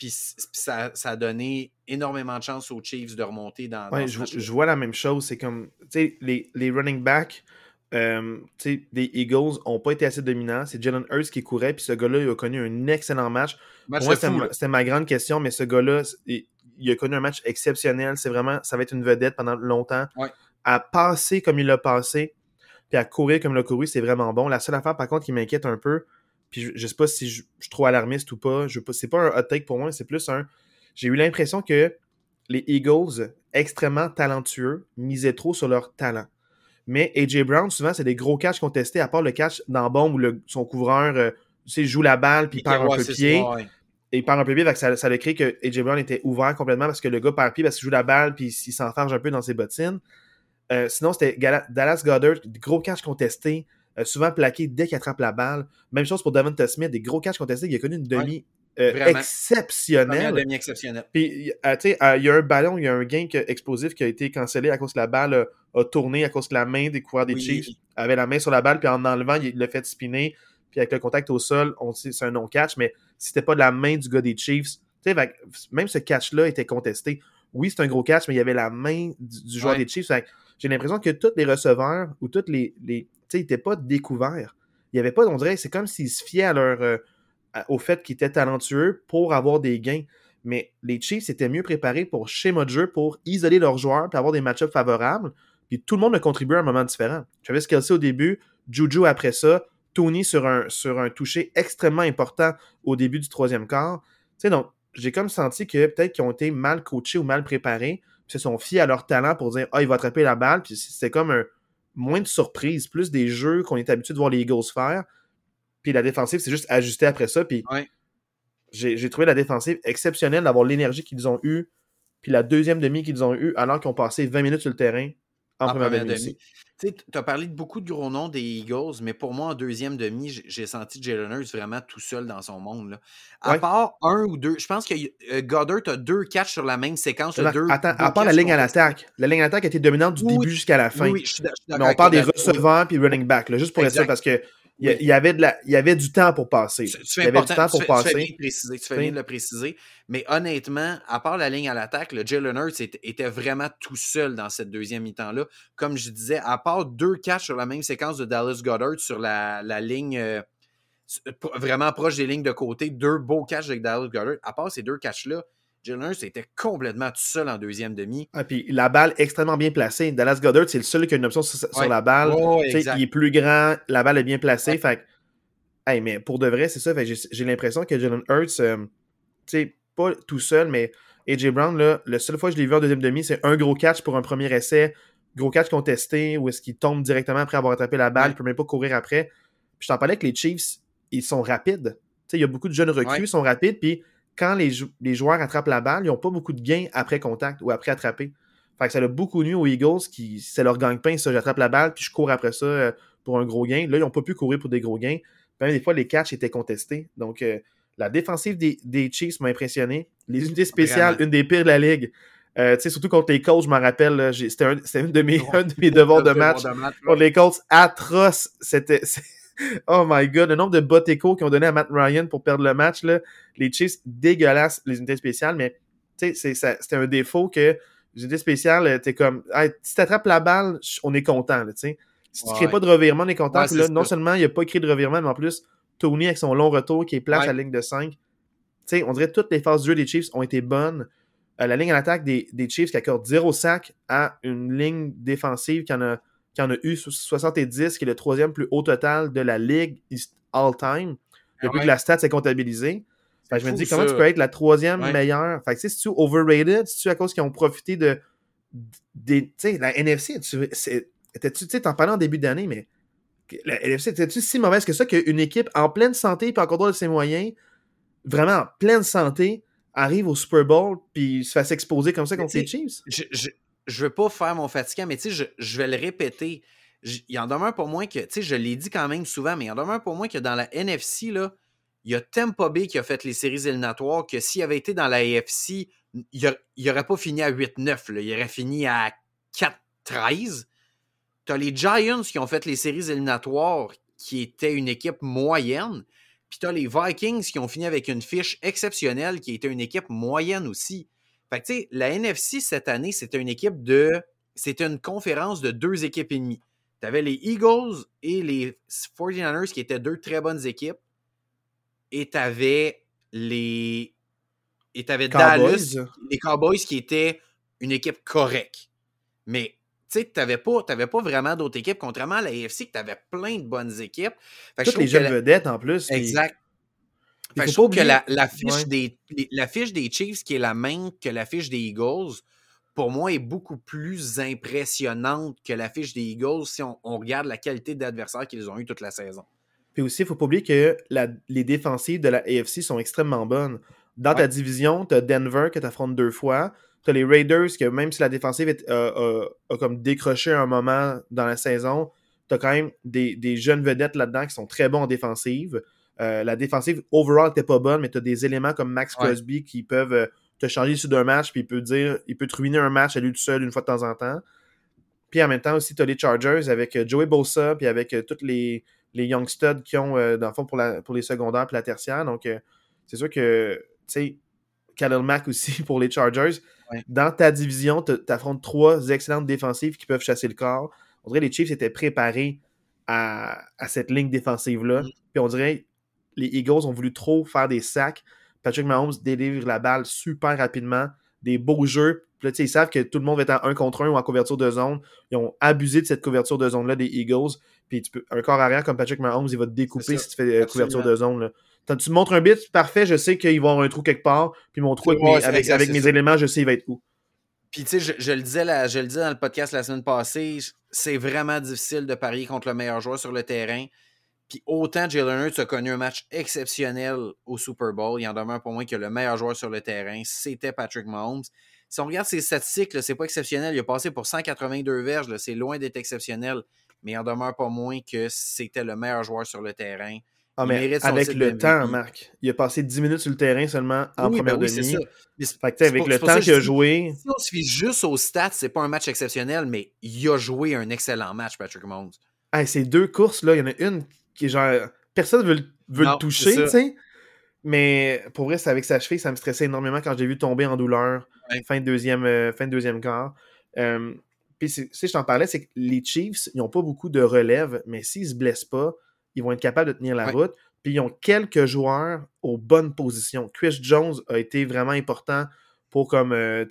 Puis ça, ça a donné énormément de chance aux Chiefs de remonter dans, dans Ouais, ce je, vois la même chose. C'est comme, tu sais, les, les running backs euh, tu sais, des Eagles n'ont pas été assez dominants. C'est Jalen Hurts qui courait, puis ce gars-là, il a connu un excellent match. Match Pour moi, c'était ma- grande question, mais ce gars-là, il, il a connu un match exceptionnel. C'est vraiment, ça va être une vedette pendant longtemps. Ouais. À passer comme il l'a passé, puis à courir comme il l'a couru, c'est vraiment bon. La seule affaire, par contre, qui m'inquiète un peu, puis je, je sais pas si je, je suis trop alarmiste ou pas, je c'est pas un hot take pour moi, c'est plus un. J'ai eu l'impression que les Eagles, extrêmement talentueux, misaient trop sur leur talent. Mais AJ Brown, souvent, c'est des gros catchs contestés, à part le catch dans bombe où le- son couvreur euh, tu sais, joue la balle puis Ouais, un peu pied. ça, ouais. Et il perd un peu pied, ça, ça a créé que AJ Brown était ouvert complètement parce que le gars perd pied parce qu'il joue la balle puis il s'enfarge un peu dans ses bottines. Euh, sinon, c'était Dallas Goddard, gros catchs contestés, euh, souvent plaqués dès qu'il attrape la balle. Même chose pour Devonta Smith, des gros catchs contestés. Il a connu une demi euh, exceptionnelle. Demi exceptionnelle. Puis, euh, tu sais, euh, il y a un ballon, il y a un gain explosif qui a été cancellé à cause que la balle a, tourné, à cause que la main des coureurs des Oui. Chiefs avait la main sur la balle, puis en enlevant, il l'a fait spinner. Puis avec le contact au sol, on sait c'est un non-catch, mais c'était pas de la main du gars des Chiefs. Tu sais, même ce catch-là était contesté. Oui, c'est un gros catch, mais il y avait la main du, du joueur Ouais. des Chiefs. J'ai l'impression que tous les receveurs ou tous les. les ils n'étaient pas découverts. Il y avait pas, on c'est comme s'ils se fiaient à leur, euh, au fait qu'ils étaient talentueux pour avoir des gains. Mais les Chiefs étaient mieux préparés pour schéma de jeu, pour isoler leurs joueurs, puis avoir des match-ups favorables. Puis tout le monde a contribué à un moment différent. Travis Kelsey au début, Juju après ça, Tony sur un, sur toucher extrêmement important au début du troisième quart. Tu sais, donc, j'ai comme senti que peut-être qu'ils ont été mal coachés ou mal préparés, puis se sont fiés à leur talent pour dire Ah, il va attraper la balle, puis c'était comme un moins de surprise, plus des jeux qu'on est habitué de voir les Eagles faire. Puis la défensive, c'est juste ajusté après ça. Puis Ouais. j'ai trouvé la défensive exceptionnelle d'avoir l'énergie qu'ils ont eue, puis la deuxième demi qu'ils ont eue, alors qu'ils ont passé 20 minutes sur le terrain en, En première, première demi. Tu as parlé de beaucoup de gros noms des Eagles, mais pour moi, en deuxième demi, j'ai- senti Jalen Hurts vraiment tout seul dans son monde. Là. À Ouais. part un ou deux, je pense que euh, Goddard a deux catchs sur la même séquence. deux, Attends, deux à part la ligne à l'attaque. La ligne à l'attaque a été dominante du Oui, début jusqu'à la fin. Oui, je suis Mais on parle des receveurs puis running back, là, juste pour être sûr, parce que il y, avait de la, il y avait du temps pour passer. Important- du temps pour tu fais- tu fais passer. bien de préciser, tu fais bien de le préciser. Mais honnêtement, à part la ligne à l'attaque, le Jalen Hurts était, était vraiment tout seul dans cette deuxième mi-temps-là. Comme je disais, à part deux catchs sur la même séquence de Dallas Goddard sur la, la ligne euh, vraiment proche des lignes de côté, deux beaux catchs avec Dallas Goddard. À part ces deux catchs-là, Jalen Hurts était complètement tout seul en deuxième demi. Ah, puis la balle extrêmement bien placée. Dallas Goddard, c'est le seul qui a une option sur, la balle. Oh, il est plus grand, la balle est bien placée. Ouais. Fait que- hey, mais pour de vrai, c'est ça. J'ai l'impression que Jalen Hurts, euh, tu sais, pas tout seul, mais AJ Brown, là, la seule fois que je l'ai vu en deuxième demi, c'est un gros catch pour un premier essai. Gros catch contesté où est-ce qu'il tombe directement après avoir attrapé la balle, Ouais. il peut même pas courir après. Puis je t'en parlais que les Chiefs, ils sont rapides. Tu sais, il y a beaucoup de jeunes recrues, ils sont rapides, puis quand les, les joueurs attrapent la balle, ils n'ont pas beaucoup de gains après contact ou après attraper. Fait que ça a beaucoup nu aux Eagles qui, c'est leur gang-pain, ça, j'attrape la balle, puis je cours après ça euh, pour un gros gain. Là, ils n'ont pas pu courir pour des gros gains. Même des fois, les catchs étaient contestés. Donc, euh, la défensive des, des Chiefs m'a impressionné. Les unités spéciales, une des pires de la ligue. Euh, surtout contre les Colts, je m'en rappelle, c'était un, un, de mes, un de mes devoirs de match. contre les Colts, atroce. C'était. Oh my god, le nombre de échos qu'ils ont donné à Matt Ryan pour perdre le match, là. les Chiefs, dégueulasses, les unités spéciales, mais c'était un défaut que les unités spéciales, t'es comme, si t'attrapes la balle, on est content, tu sais. Si tu crées pas de revirement, on est content. là, non seulement il n'y a pas écrit de revirement, mais en plus, Tony avec son long retour qui est place à la ligne de 5. sais, on dirait que toutes les phases de jeu des Chiefs ont été bonnes. Euh, la ligne à l'attaque des, des, Chiefs qui accorde 0 sac à une ligne défensive qui en a, qui en a eu 70, qui est le troisième plus haut total de la ligue all-time, ah depuis que la stat s'est comptabilisée. je me dis, comment tu peux être la troisième meilleure? Fait que, si tu overrated, si tu à cause qu'ils ont profité de. tu sais, la NFC, tu sais, t'en parlais en début d'année, mais la NFC était-tu si mauvaise que ça qu'une équipe en pleine santé puis en contrôle de ses moyens, vraiment en pleine santé, arrive au Super Bowl puis se fasse exposer comme ça contre les Chiefs? Je, je, veux pas faire mon fatigant, mais tu sais, je, vais le répéter. il y en demeure pour moi que, tu sais, je l'ai dit quand même souvent, mais il en demeure pour moi que dans la NFC, il y a Tampa Bay qui a fait les séries éliminatoires, que s'il avait été dans la AFC, il n'aurait pas fini à 8-9, il aurait fini à 4-13. T'as les Giants qui ont fait les séries éliminatoires, qui étaient une équipe moyenne. Puis t'as les Vikings qui ont fini avec une fiche exceptionnelle, qui était une équipe moyenne aussi. Fait que tu sais, la NFC cette année, c'était une équipe de. C'était une conférence de deux équipes et demie. T'avais les Eagles et les 49ers qui étaient deux très bonnes équipes. Et t'avais les. Et t'avais Dallas, les Cowboys qui étaient une équipe correcte. Mais tu tu n'avais pas, pas vraiment d'autres équipes, contrairement à la AFC, que tu avais plein de bonnes équipes. Toutes les jeunes vedettes en plus. Exact. Je trouve que la, fiche des, la fiche des Chiefs, qui est la même que la fiche des Eagles, pour moi, est beaucoup plus impressionnante que la fiche des Eagles si on, regarde la qualité d'adversaires qu'ils ont eu toute la saison. Puis aussi, il ne faut pas oublier que les défensives de la AFC sont extrêmement bonnes. Dans ta division, tu as Denver que tu affrontes deux fois. Tu as les Raiders, que même si la défensive a, comme décroché un moment dans la saison, tu as quand même des, jeunes vedettes là-dedans qui sont très bons en défensive. Euh, la défensive overall n'était pas bonne, mais tu as des éléments comme Max Crosby qui peuvent euh, te changer sur d'un match, puis il peut dire, il peut te ruiner un match à lui tout seul une fois de temps en temps. Puis en même temps aussi, tu as les Chargers avec euh, Joey Bosa, puis avec tous les, les Young Studs qui ont, dans le fond, pour, la, pour les secondaires puis la tertiaire. Donc, c'est sûr que, tu sais, Khalil Mack aussi pour les Chargers. Dans ta division, tu affrontes trois excellentes défensives qui peuvent chasser le corps. On dirait que les Chiefs étaient préparés à, cette ligne défensive-là. Mm. Puis on dirait les Eagles ont voulu trop faire des sacs. Patrick Mahomes délivre la balle super rapidement. Des beaux jeux. Là, ils savent que tout le monde va être en 1 contre 1 ou en couverture de zone. Ils ont abusé de cette couverture de zone-là des Eagles. Puis tu peux, un corps arrière comme Patrick Mahomes, il va te découper si tu fais euh, couverture de zone. Là tu me montres un bit, parfait, je sais qu'il va avoir un trou quelque part, puis mon trou avec, mes, éléments, je sais il va être où. Puis tu sais, je, le disais je le disais dans le podcast la semaine passée, c'est vraiment difficile de parier contre le meilleur joueur sur le terrain. Puis autant Jalen Hurts a connu un match exceptionnel au Super Bowl, il en demeure pour moi que le meilleur joueur sur le terrain, c'était Patrick Mahomes. Si on regarde ses statistiques, c'est pas exceptionnel. Il a passé pour 182 verges, c'est loin d'être exceptionnel, mais il en demeure pas moins que c'était le meilleur joueur sur le terrain. Ah, mais avec le temps, Marc, il a passé 10 minutes sur le terrain seulement en première ben oui, demi. Fait que, avec le temps qu'il a joué. Si on se fie juste aux stats, c'est pas un match exceptionnel, mais il a joué un excellent match, Patrick Mahomes. ces deux courses, là, il y en a une qui est genre. Personne veut, veut le toucher, tu sais. Mais pour vrai, c'est avec sa cheville, ça me stressait énormément quand j'ai vu tomber en douleur fin, de deuxième, euh, fin de deuxième quart. Euh, puis si je t'en parlais, c'est que les Chiefs, ils n'ont pas beaucoup de relève, mais s'ils se blessent pas, ils vont être capables de tenir la route. Puis ils ont quelques joueurs aux bonnes positions. Chris Jones a été vraiment important pour comme, euh,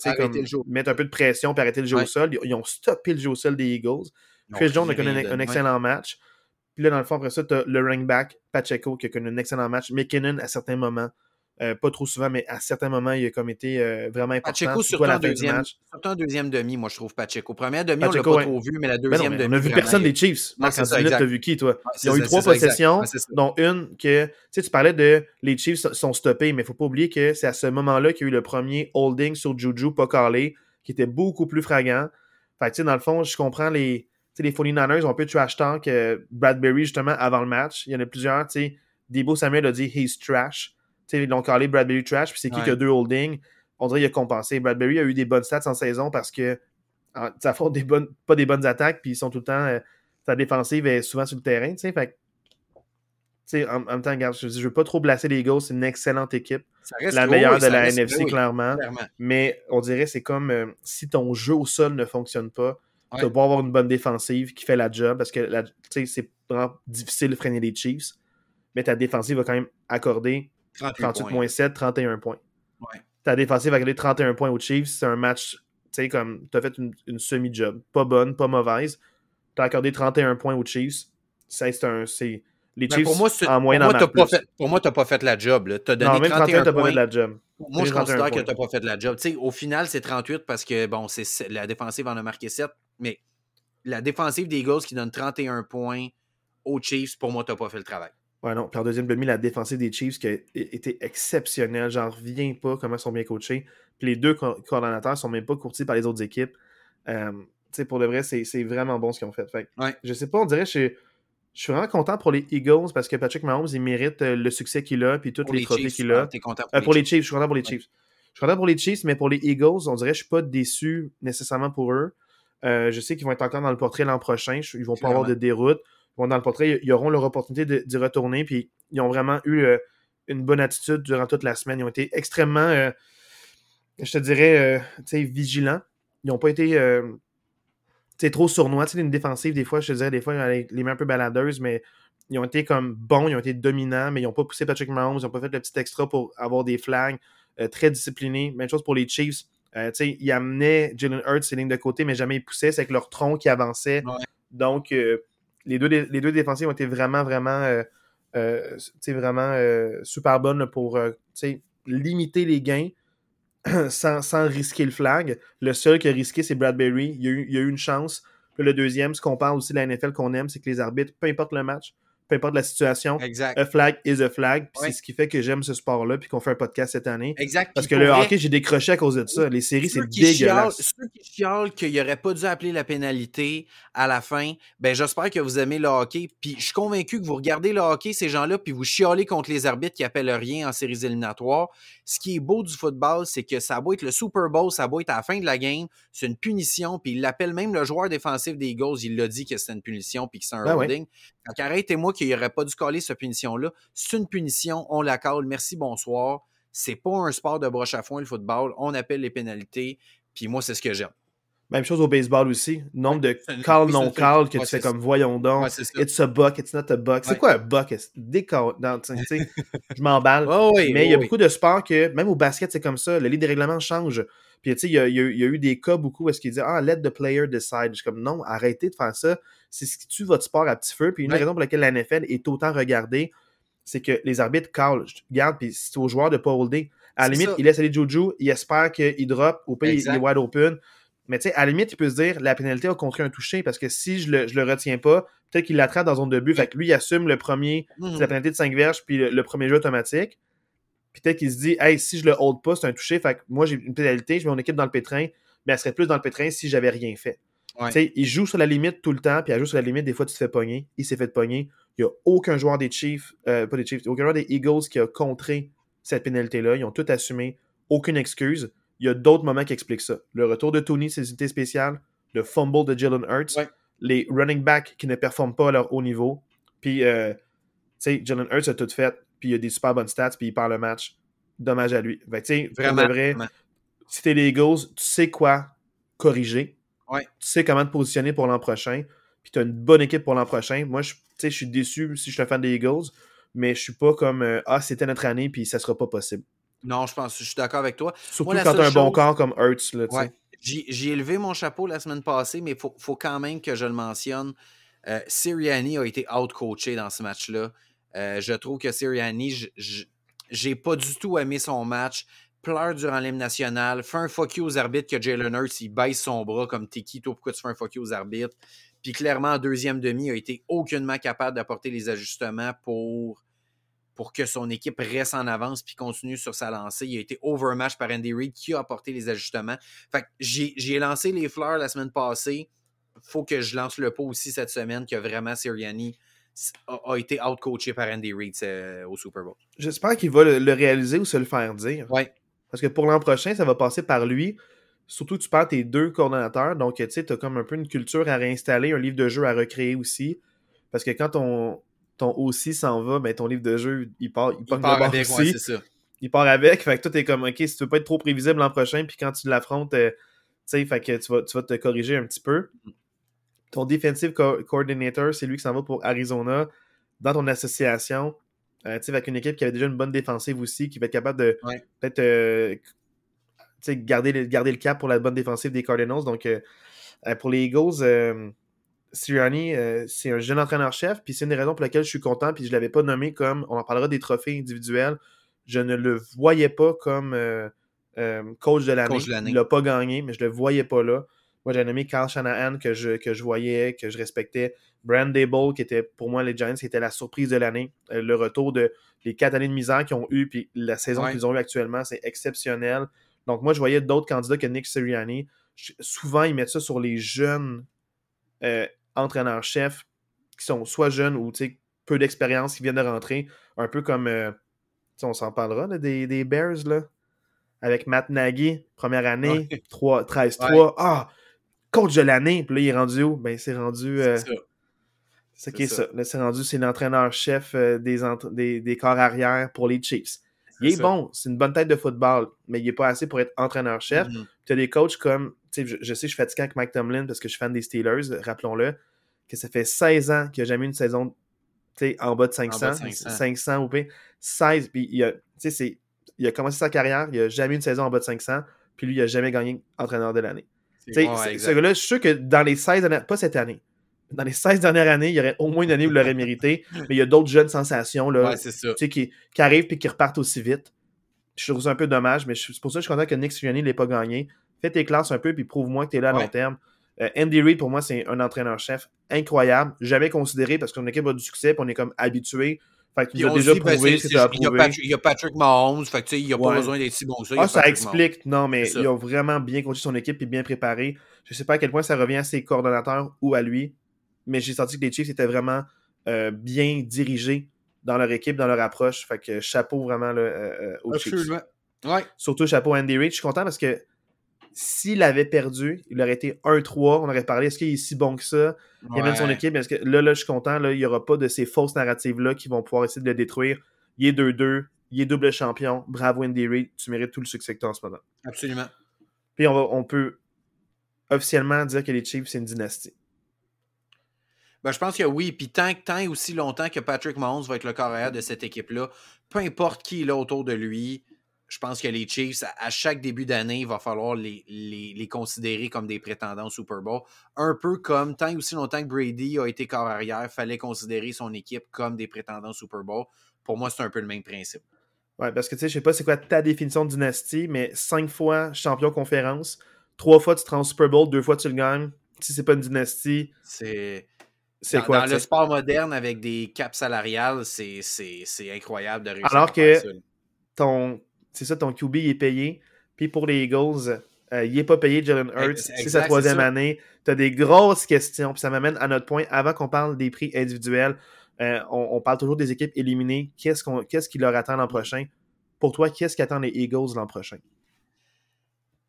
mettre un peu de pression et arrêter le jeu au sol. Ils, ont stoppé le jeu au sol des Eagles. Chris Jones a connu un, excellent match. Puis là, dans le fond, après ça, tu as le running back Pacheco qui a connu un excellent match. McKinnon, à certains moments, Euh, pas trop souvent, mais à certains moments, il a comme été euh, vraiment important. Pacheco, surtout, en deuxième, surtout en deuxième demi, moi, je trouve Pacheco. Première demi, on l'a pas ouais. trop vu, mais la Ben non, deuxième demi. on a vu vraiment, personne il- des Chiefs. Non, Marc, c'est en ça, 10 minutes, exact. t'as vu qui, toi? Ouais, Ils ont eu trois possessions, ça. dont une que, tu sais, tu parlais de les Chiefs sont stoppés, mais il faut pas oublier que c'est à ce moment-là qu'il y a eu le premier holding sur Juju, pas qui était beaucoup plus fragant. Fait que, tu sais, dans le fond, je comprends les, tu les 49ers ont un peu trash talk euh, Bradbury, justement, avant le match. Il y en a plusieurs, tu sais, Debo Samuel a dit « he's trash ». Tu sais, ils l'ont calé Bradbury trash, puis c'est qui Ouais. qui a deux holdings? On dirait qu'il a compensé. Bradbury a eu des bonnes stats en saison parce que en- ça fait des bonnes, pas des bonnes attaques, puis ils sont tout le temps. euh, sa défensive est souvent sur le terrain, tu sais. Fait que, en, en même temps, regarde, je, je veux pas trop blesser les Eagles, c'est une excellente équipe. Ça reste La que- meilleure de la que NFC, clairement. clairement. Mais on dirait c'est comme euh, si ton jeu au sol ne fonctionne pas, tu vas Ouais. pas avoir une bonne défensive qui fait la job parce que tu c'est vraiment difficile de freiner les Chiefs. Mais ta défensive va quand même accorder 38 38 points. moins 7, 31 points. Ouais. Ta défensive va accorder 31 points aux Chiefs. C'est un match, tu sais, comme tu as fait une, une semi-job. Pas bonne, pas mauvaise. Tu as accordé 31 points aux Chiefs. C'est un. Les Ben, Chiefs, pour moi, c'est- en pour moyenne, moi, en fait- pour moi, tu n'as pas fait la job. Tu as donné Non, même 31, 31 t'as pas fait de la job. Moi, je 31 considère que tu n'as pas fait de la job. Au final, c'est 38 parce que bon, c'est la défensive en a marqué 7, mais la défensive des Eagles qui donne 31 points aux Chiefs, pour moi, tu n'as pas fait le travail. Ouais, non. Puis en deuxième demi, la défensive des Chiefs qui a été exceptionnelle. J'en reviens pas comment ils sont bien coachés. Puis les deux co- coordonnateurs sont même pas courtis par les autres équipes. Euh, pour de vrai, c'est vraiment bon ce qu'ils ont fait. fait Ouais. Je sais pas, on dirait que je, je suis vraiment content pour les Eagles parce que Patrick Mahomes, il mérite euh, le succès qu'il a puis tous les, les trophées qu'il a. content pour, Euh, les pour les Chiefs. Je suis content pour les Ouais. Chiefs. Je suis content pour les Chiefs, mais pour les Eagles, on dirait que je suis pas déçu nécessairement pour eux. Euh, je sais qu'ils vont être encore dans le portrait l'an prochain. Ils vont pas avoir de déroute. Ils vont dans le portrait. Ils auront leur opportunité d'y retourner. Puis ils ont vraiment eu euh, une bonne attitude durant toute la semaine. Ils ont été extrêmement, je te dirais, vigilants. Ils n'ont pas été sais, trop sournois. Tu sais, une défensive, des fois, je te dirais, des fois, les, les mains un peu baladeuses, mais ils ont été comme bons, ils ont été dominants, mais ils n'ont pas poussé Patrick Mahomes, ils n'ont pas fait le petit extra pour avoir des flags, euh, très disciplinés. Même chose pour les Chiefs. Euh, tu sais, ils amenaient Jalen Hurts ses lignes de côté, mais jamais ils poussaient. C'est avec leur tronc qui avançait. Ouais. Donc, euh, les, deux, les deux défensives ont été vraiment, vraiment, vraiment super bonnes pour limiter les gains sans, risquer le flag. Le seul qui a risqué, c'est Bradbury. Il y a eu, il y a eu une chance. Le deuxième, ce qu'on parle aussi de la NFL qu'on aime, c'est que les arbitres, peu importe le match, peu importe la situation, Exact. a flag is a flag. Ouais. c'est ce qui fait que j'aime ce sport-là, puis qu'on fait un podcast cette année. Exact. Parce que le hockey, j'ai décroché à cause de ça. Les séries, c'est chialent- dégueulasse. Ceux qui chialent qu'il n'aurait pas dû appeler la pénalité à la fin, ben j'espère que vous aimez le hockey. Puis je suis convaincu que vous regardez le hockey, ces gens-là, puis vous chialez contre les arbitres qui appellent rien en séries éliminatoires. Ce qui est beau du football, c'est que ça va être le Super Bowl, ça va être à la fin de la game, c'est une punition, puis il l'appelle même le joueur défensif des Eagles, il l'a dit que c'était une punition, puis que c'est un Ben ouais. Holding. Donc arrêtez-moi qu'il n'aurait pas dû coller cette punition-là. C'est une punition, on la colle, merci, bonsoir. C'est pas un sport de broche à foin, le football. On appelle les pénalités, puis moi, c'est ce que j'aime. Même chose au baseball aussi. Nombre de call, une non-call que ouais, tu fais comme voyons donc. Ouais. It's a buck, it's not a buck. C'est Ouais. quoi un buck? Décor. non, Je m'emballe. Ouais, mais il y a beaucoup de sports que, même au basket, c'est comme ça. Le livre des règlements change. Puis, tu sais, il y a, il y a- il y a eu des cas beaucoup où est-ce qu'ils disaient Ah, let the player decide. Je suis comme Non, arrêtez de faire ça. C'est ce qui tue votre sport à petit feu. Puis, une Ouais. raisons pour laquelle la NFL est autant regardée, c'est que les arbitres callent. Je Regarde, puis c'est aux joueurs de pas holder. À la limite, ça. il laisse aller Juju, il espère qu'il drop, au pays, il est wide open. Mais tu sais, à la limite, il peut se dire la pénalité a contré un toucher parce que si je le, je le retiens pas, peut-être qu'il l'attrape dans zone de but. Fait que lui, il assume le premier, Mhm. c'est la pénalité de 5 verges, puis le, le premier jeu automatique. Puis peut-être qu'il se dit, hey, si je le hold pas, c'est un touché. Fait que moi, j'ai une pénalité, je mets mon équipe dans le pétrin, mais elle serait plus dans le pétrin si j'avais rien fait. Ouais. Tu sais, il joue sur la limite tout le temps, puis elle joue sur la limite, des fois tu te fais pogner. Il s'est fait pogner. Il n'y a aucun joueur des Chiefs, euh, pas des Chiefs, aucun joueur des Eagles qui a contré cette pénalité-là. Ils ont tout assumé, aucune excuse. Il y a d'autres moments qui expliquent ça. Le retour de Tony, ses unités spéciales, le fumble de Jalen Hurts, Ouais. les running backs qui ne performent pas à leur haut niveau. Puis, euh, tu sais, Jalen Hurts a tout fait, puis il a des super bonnes stats, puis il perd le match. Dommage à lui. Pour Vraiment. vrai, vraiment. si t'es les Eagles, tu sais quoi corriger. Ouais. Tu sais comment te positionner pour l'an prochain. Puis tu as une bonne équipe pour l'an prochain. Moi, je, suis déçu si je suis un fan des Eagles, mais je suis pas comme euh, Ah, c'était notre année, puis ça sera pas possible. Non, je pense, je suis d'accord avec toi. Surtout Moi, quand tu as un bon corps comme Hurts. Ouais. J'y j'y ai levé mon chapeau la semaine passée, mais il faut, faut quand même que je le mentionne. Euh, Sirianni a été out-coaché dans ce match-là. Euh, je trouve que Sirianni, j'ai pas du tout aimé son match. Pleure durant l'hymne national. Fait un fuck you aux arbitres que Jalen Hurts, il baisse son bras comme t'es qui, toi, pourquoi tu fais un fuck you aux arbitres? Puis clairement, en deuxième demi, il a été aucunement capable d'apporter les ajustements pour, pour que son équipe reste en avance puis continue sur sa lancée. Il a été overmatch par Andy Reid qui a apporté les ajustements. Fait j'ai lancé les fleurs la semaine passée. Faut que je lance le pot aussi cette semaine que vraiment Sirianni a, été outcoaché par Andy Reid euh, au Super Bowl. J'espère qu'il va le, réaliser ou se le faire dire. Ouais. Parce que pour l'an prochain, ça va passer par lui. Surtout, tu perds tes deux coordonnateurs. Donc, tu sais, tu as comme un peu une culture à réinstaller, un livre de jeu à recréer aussi. Parce que quand ton, ton aussi s'en va, ben, ton livre de jeu, il part, il, il part avec, aussi. ça. Il part avec. Fait que toi, t'es comme, OK, si tu veux pas être trop prévisible l'an prochain, puis quand tu l'affrontes, euh, tu sais, fait que tu vas, tu vas te corriger un petit peu. Ton defensive coordinator, c'est lui qui s'en va pour Arizona dans ton association. Euh, avec une équipe qui avait déjà une bonne défensive aussi, qui va être capable de peut-être euh, garder, le, garder le cap pour la bonne défensive des Cardinals. Donc, euh, pour les Eagles, Sirianni, c'est un jeune entraîneur-chef, puis c'est une des raisons pour lesquelles je suis content, puis je ne l'avais pas nommé comme, on en parlera des trophées individuels, je ne le voyais pas comme coach de l'année. Il l'a pas gagné, mais je le voyais pas là. Moi, j'ai nommé Carl Shanahan que je, que je voyais, que je respectais. Brand Dable, qui était pour moi les Giants, qui était la surprise de l'année. Euh, le retour de les quatre années de misère qu'ils ont eu, puis la saison qu'ils ont eu actuellement, c'est exceptionnel. Donc, moi, je voyais d'autres candidats que Nick Sirianni. souvent, ils mettent ça sur les jeunes euh, entraîneurs-chefs qui sont soit jeunes ou peu d'expérience, qui viennent de rentrer. Un peu comme, euh, on s'en parlera, des, des, Bears, là. Avec Matt Nagy, première année, 13-3. Ah, coach de l'année. Puis là, il est rendu où? Ben, c'est rendu. Euh, c'est qui ça. Là, c'est rendu, c'est l'entraîneur-chef euh, des, des, des, corps arrière pour les Chiefs. Il est, bon, c'est une bonne tête de football, mais il n'est pas assez pour être entraîneur-chef. Mm-hmm. Tu as des coachs comme, tu sais, je, je, sais, je suis fatigué avec Mike Tomlin parce que je suis fan des Steelers, rappelons-le, que ça fait 16 ans qu'il n'a jamais eu une saison en bas de 500, bas de 500. 500 ou 16, puis il a, il a commencé sa carrière, il n'a jamais eu une saison en bas de 500, puis lui, il n'a jamais gagné entraîneur de l'année ce gars-là, je suis sûr que dans les 16 années, pas cette année, dans les 16 dernières années, il y aurait au moins une année où il l'aurait mérité, mais il y a d'autres jeunes sensations là, qui, qui, arrivent et qui repartent aussi vite. Je trouve ça un peu dommage, mais c'est pour ça que je suis content que Nick Sirianni ne l'ait pas gagné. Fais tes classes un peu puis prouve-moi que tu es là à long terme. Euh, Andy Reid, pour moi, c'est un entraîneur-chef incroyable, jamais considéré parce qu'on équipe a du succès et on est comme habitué fait qu'il a déjà prouvé ce que ça a prouvé. Il y a Patrick Mahomes, fait que, il n'y a pas besoin d'être si bon ça. Ah, ça explique, non, mais il a vraiment bien conduit son équipe et bien préparé. Je ne sais pas à quel point ça revient à ses coordonnateurs ou à lui, mais j'ai senti que les Chiefs étaient vraiment euh, bien dirigés dans leur équipe, dans leur approche. Fait que chapeau vraiment là, euh, euh aux Chiefs. Ouais. Surtout chapeau Andy Reid. Je suis content parce que s'il avait perdu, il aurait été 1-3. On aurait parlé, est-ce qu'il est si bon que ça? Il amène son équipe. Est-ce que là, là, je suis content. Là, il n'y aura pas de ces fausses narratives-là qui vont pouvoir essayer de le détruire. Il est 2-2. Il est double champion. Bravo, Andy Reid. Tu mérites tout le succès que tu as en ce moment. Absolument. Puis on, va, on peut officiellement dire que les Chiefs, c'est une dynastie. Ben, je pense que oui. Puis tant, tant et aussi longtemps que Patrick Mahomes va être le carrière de cette équipe-là, peu importe qui est là autour de lui, je pense que les Chiefs, à chaque début d'année, il va falloir les, les, considérer comme des prétendants au Super Bowl. Un peu comme tant et aussi longtemps que Brady a été corps arrière, il fallait considérer son équipe comme des prétendants au Super Bowl. Pour moi, c'est un peu le même principe. Ouais, parce que tu sais, je sais pas c'est quoi ta définition de dynastie, mais cinq fois champion conférence, trois fois tu te rends au Super Bowl, deux fois tu le gagnes. Si c'est pas une dynastie. C'est. C'est quoi? Dans le sport moderne, avec des caps salariales, c'est incroyable de réussir Alors que ton, c'est ça, ton QB est payé. Puis pour les Eagles, euh, il n'est pas payé, Jalen Hurts. C'est sa troisième année. Tu as des grosses questions. Puis ça m'amène à notre point. Avant qu'on parle des prix individuels, euh, on, parle toujours des équipes éliminées. Qu'est-ce, qui leur attend l'an prochain? Pour toi, qu'est-ce qui attend les Eagles l'an prochain?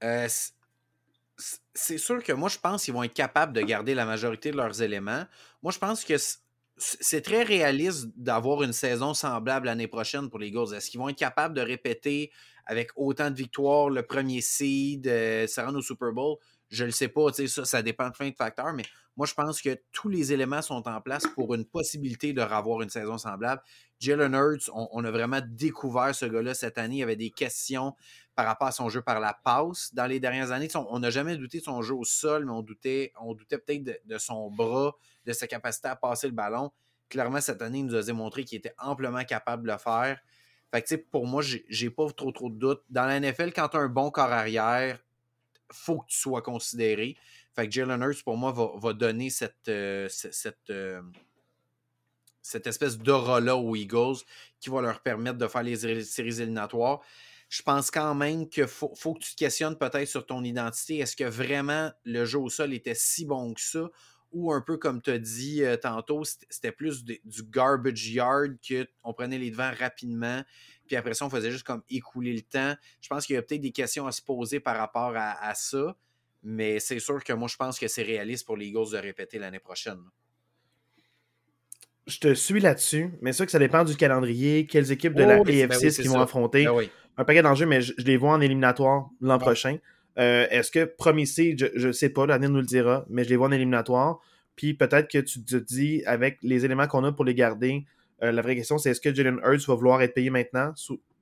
Euh, c'est sûr que moi, je pense qu'ils vont être capables de garder la majorité de leurs éléments. Moi, je pense que c'est très réaliste d'avoir une saison semblable l'année prochaine pour les Eagles. Est-ce qu'ils vont être capables de répéter avec autant de victoires le premier seed, euh, se rendre au Super Bowl? Je ne le sais pas, ça, ça dépend de plein de facteurs, mais moi, je pense que tous les éléments sont en place pour une possibilité de revoir une saison semblable. Jalen Hurts, on, a vraiment découvert ce gars-là cette année. Il y avait des questions par rapport à son jeu par la passe dans les dernières années. On n'a jamais douté de son jeu au sol, mais on doutait, on doutait peut-être de, son bras, de sa capacité à passer le ballon. Clairement, cette année, il nous a démontré qu'il était amplement capable de le faire. Fait que, pour moi, j'ai pas trop trop de doutes. Dans la NFL, quand tu as un bon corps arrière, faut que tu sois considéré. Fait que Jalen Hurts, pour moi, va, donner cette, euh, cette, euh, cette, espèce d'aura-là aux Eagles qui va leur permettre de faire les séries éliminatoires. Je pense quand même qu'il faut, faut, que tu te questionnes peut-être sur ton identité. Est-ce que vraiment le jeu au sol était si bon que ça? Ou un peu comme tu as dit euh, tantôt, c'était plus du garbage yard qu'on prenait les devants rapidement, puis après ça, on faisait juste comme écouler le temps. Je pense qu'il y a peut-être des questions à se poser par rapport à ça. Mais c'est sûr que moi, je pense que c'est réaliste pour les Eagles de répéter l'année prochaine. Je te suis là-dessus, mais c'est sûr que ça dépend du calendrier, quelles équipes de la AFC ben qui vont affronter. Ben Un paquet d'enjeux, mais je, les vois en éliminatoire l'an prochain. Euh, est-ce que premier je ne sais pas, l'année nous le dira, mais je les vois en éliminatoire. Puis peut-être que tu te dis, avec les éléments qu'on a pour les garder, euh, la vraie question, c'est est-ce que Jalen Hurts va vouloir être payé maintenant?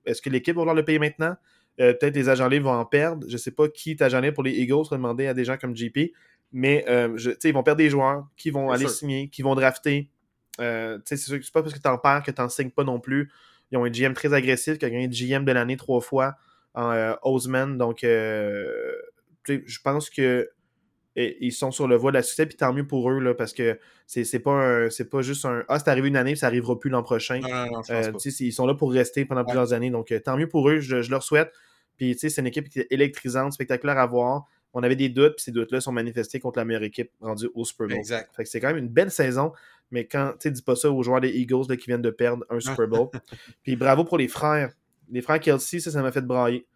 Est-ce que l'équipe va vouloir le payer maintenant? Euh, peut-être les agents libres vont en perdre. Je ne sais pas qui est agent libre pour les Eagles, demander à des gens comme JP. Mais euh, ils vont perdre des joueurs qui vont aller signer, qui vont drafter. C'est sûr que pas parce que tu en perds que tu n'en signes pas non plus. Ils ont un GM très agressif qui a gagné GM de l'année trois fois en euh, Osman. Donc, je pense que ils sont sur le voie de la succès, puis tant mieux pour eux, là, parce que c'est pas, pas juste un Ah, c'est arrivé une année, ça arrivera plus l'an prochain. ils sont là pour rester pendant plusieurs années, donc tant mieux pour eux, je leur souhaite. Puis, tu sais, c'est une équipe qui est électrisante, spectaculaire à voir. On avait des doutes, puis ces doutes-là sont manifestés contre la meilleure équipe rendue au Super Bowl. Exact. Fait que c'est quand même une belle saison, mais quand, tu sais, dis pas ça aux joueurs des Eagles qui viennent de perdre un Super Bowl. puis bravo pour les frères. Les frères Kelsey, ça, ça m'a fait brailler.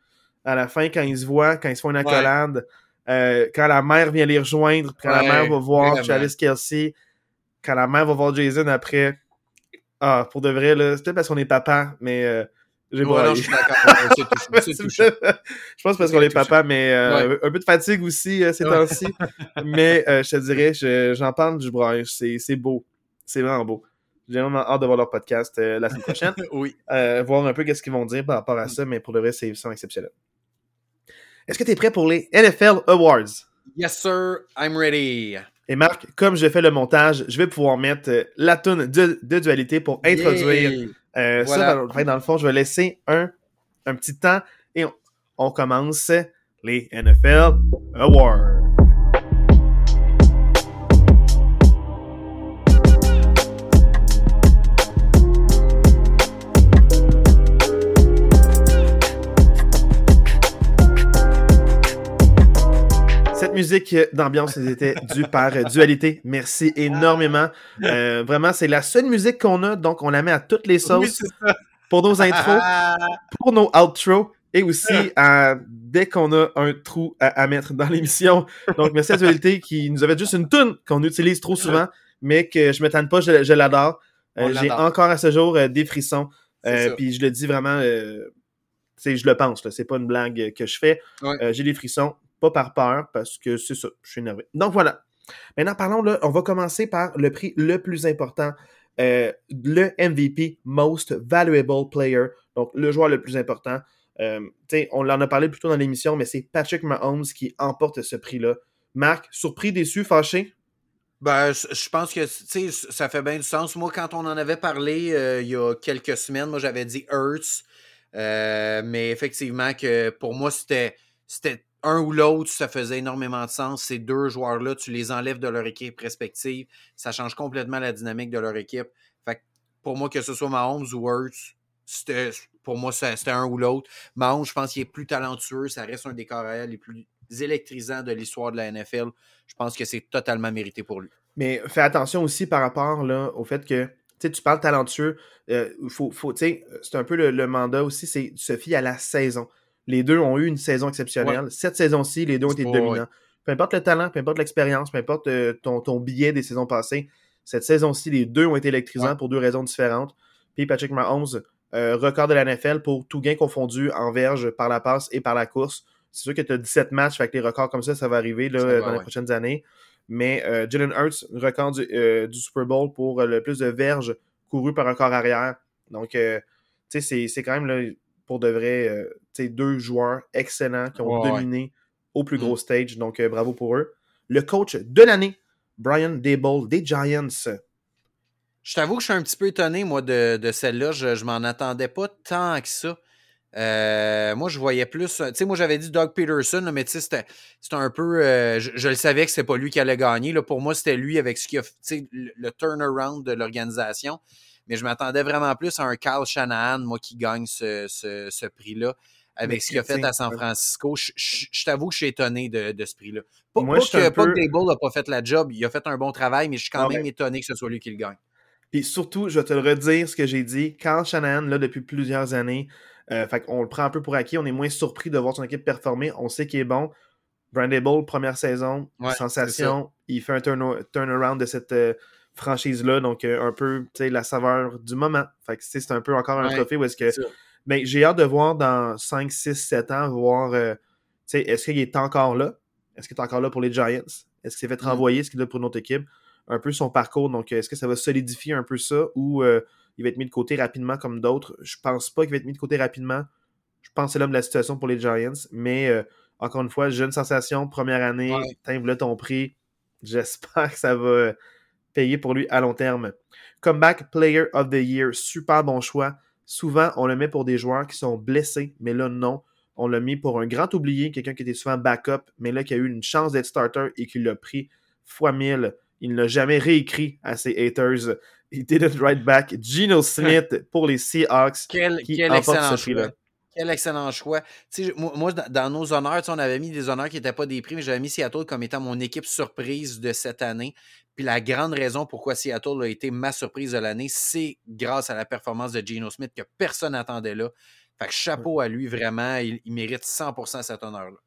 À la fin, quand ils se voient, quand ils se font une accolade, euh, quand la mère vient les rejoindre, quand la mère va voir Chalice Kelsey, quand la mère va voir Jason après. Ah, pour de vrai, là, c'est peut-être parce qu'on est papa, mais euh, j'ai je suis je pense parce qu'on est papa, mais euh, un peu de fatigue aussi euh, ces temps-ci. mais euh, je te dirais, j'en parle du braille. C'est beau. C'est vraiment beau. J'ai vraiment hâte de voir leur podcast la semaine prochaine. oui. voir un peu qu'est-ce qu'ils vont dire par rapport à ça, mais pour le vrai, c'est exceptionnel. Est-ce que tu es prêt pour les NFL Awards? Yes, sir. I'm ready. Et Marc, comme je fais le montage, je vais pouvoir mettre la toune de, dualité pour introduire euh, ça, dans, le fond, je vais laisser un, un petit temps et on commence les NFL Awards. Musique d'ambiance était due par Dualité. Merci énormément. Euh, vraiment, c'est la seule musique qu'on a, donc on la met à toutes les sauces pour nos intros, pour nos outros et aussi dès qu'on a un trou à, mettre dans l'émission. Donc, merci à Dualité qui nous avait juste une toune qu'on utilise trop souvent, mais que je ne m'étonne pas, je, l'adore. Euh, j'ai encore à ce jour euh, des frissons. Puis je le dis vraiment, je le pense, c'est pas une blague que je fais. j'ai des frissons pas par peur, parce que c'est ça, je suis énervé. Donc voilà. Maintenant, parlons là, on va commencer par le prix le plus important, euh, le MVP, Most Valuable Player, donc le joueur le plus important. Euh, on en a parlé plus tôt dans l'émission, mais c'est Patrick Mahomes qui emporte ce prix-là. Marc, surpris, déçu, fâché? Ben, je pense que ça fait bien du sens. Moi, quand on en avait parlé euh, il y a quelques semaines, moi j'avais dit Hurts. mais effectivement, que pour moi, c'était un ou l'autre, ça faisait énormément de sens. Ces deux joueurs-là, tu les enlèves de leur équipe respective. Ça change complètement la dynamique de leur équipe. Fait pour moi, que ce soit Mahomes ou Hurts, pour moi, c'était un ou l'autre. Mahomes, je pense qu'il est plus talentueux. Ça reste un des carrières les plus électrisants de l'histoire de la NFL. Je pense que c'est totalement mérité pour lui. Mais fais attention aussi par rapport là, au fait que tu parles talentueux. Euh, faut, faut, c'est un peu le, le mandat aussi, c'est se fier à la saison. Les deux ont eu une saison exceptionnelle. Cette saison-ci, les deux ont été dominants. Peu importe le talent, peu importe l'expérience, peu importe euh, ton, ton, billet des saisons passées, cette saison-ci, les deux ont été électrisants pour deux raisons différentes. Puis Patrick Mahomes, euh, record de la NFL pour tout gain confondu en verge par la passe et par la course. C'est sûr que tu as 17 matchs, fait que les records comme ça, ça va arriver là, dans les prochaines années. Mais euh, Jalen Hurts, record du, du, Super Bowl pour le plus de verges courues par un corps arrière. Donc, tu sais, c'est quand même là, pour de vrai, euh, deux joueurs excellents qui ont dominé au plus gros mm. stage. Donc, euh, bravo pour eux. Le coach de l'année, Brian Dable des Giants. Je t'avoue que je suis un petit peu étonné, moi, de, celle-là. Je, je m'en attendais pas tant que ça. Euh, moi, je voyais plus. Tu sais, moi, j'avais dit Doug Peterson, mais tu sais, c'était un peu. Euh, je, le savais que c'était pas lui qui allait gagner. Là. Pour moi, c'était lui avec ce qui a. Tu sais, le, turnaround de l'organisation. Mais je m'attendais vraiment plus à un Carl Shanahan, moi, qui gagne ce, ce, prix-là. Avec ce qu'il a fait à San Francisco, je, t'avoue que je suis étonné de, de ce prix-là. Pas, moi, que, peu... Dable n'a pas fait la job, il a fait un bon travail, mais je suis quand même étonné que ce soit lui qui le gagne. Puis surtout, je vais te le redire ce que j'ai dit. Carl Shanahan, là, depuis plusieurs années, euh, fait on le prend un peu pour acquis. On est moins surpris de voir son équipe performer. On sait qu'il est bon. Brandable, première saison, sensation. Il fait un turnaround de cette euh, franchise-là. Donc, euh, un peu la saveur du moment. Fait que c'est un peu encore un trophée où est-ce que. Mais j'ai hâte de voir dans 5, 6, 7 ans, voir est-ce qu'il est encore là? Est-ce qu'il est encore là pour les Giants? Est-ce qu'il s'est fait mm. renvoyer? Est-ce qu'il est là pour une autre équipe? Un peu son parcours. Donc, est-ce que ça va solidifier un peu ça ou il va être mis de côté rapidement comme d'autres? Je pense pas qu'il va être mis de côté rapidement. Je pense que c'est l'homme de la situation pour les Giants. Mais euh, encore une fois, jeune sensation, première année, ouais. là ton prix. J'espère que ça va payer pour lui à long terme. Comeback Player of the Year, super bon choix. Souvent, on le met pour des joueurs qui sont blessés, mais là, non. On l'a mis pour un grand oublié, quelqu'un qui était souvent backup, mais là, qui a eu une chance d'être starter et qui l'a pris fois mille. Il ne l'a jamais réécrit à ses haters. Il didn't write back. Geno Smith pour les Seahawks. Quel, qui quel excellent choix. Quel excellent choix. moi, dans nos honneurs, on avait mis des honneurs qui n'étaient pas des prix, mais j'avais mis Seattle comme étant mon équipe surprise de cette année. Puis la grande raison pourquoi Seattle a été ma surprise de l'année, c'est grâce à la performance de Geno Smith que personne n'attendait là. Fait que chapeau à lui, vraiment. Il, mérite 100% cet honneur-là.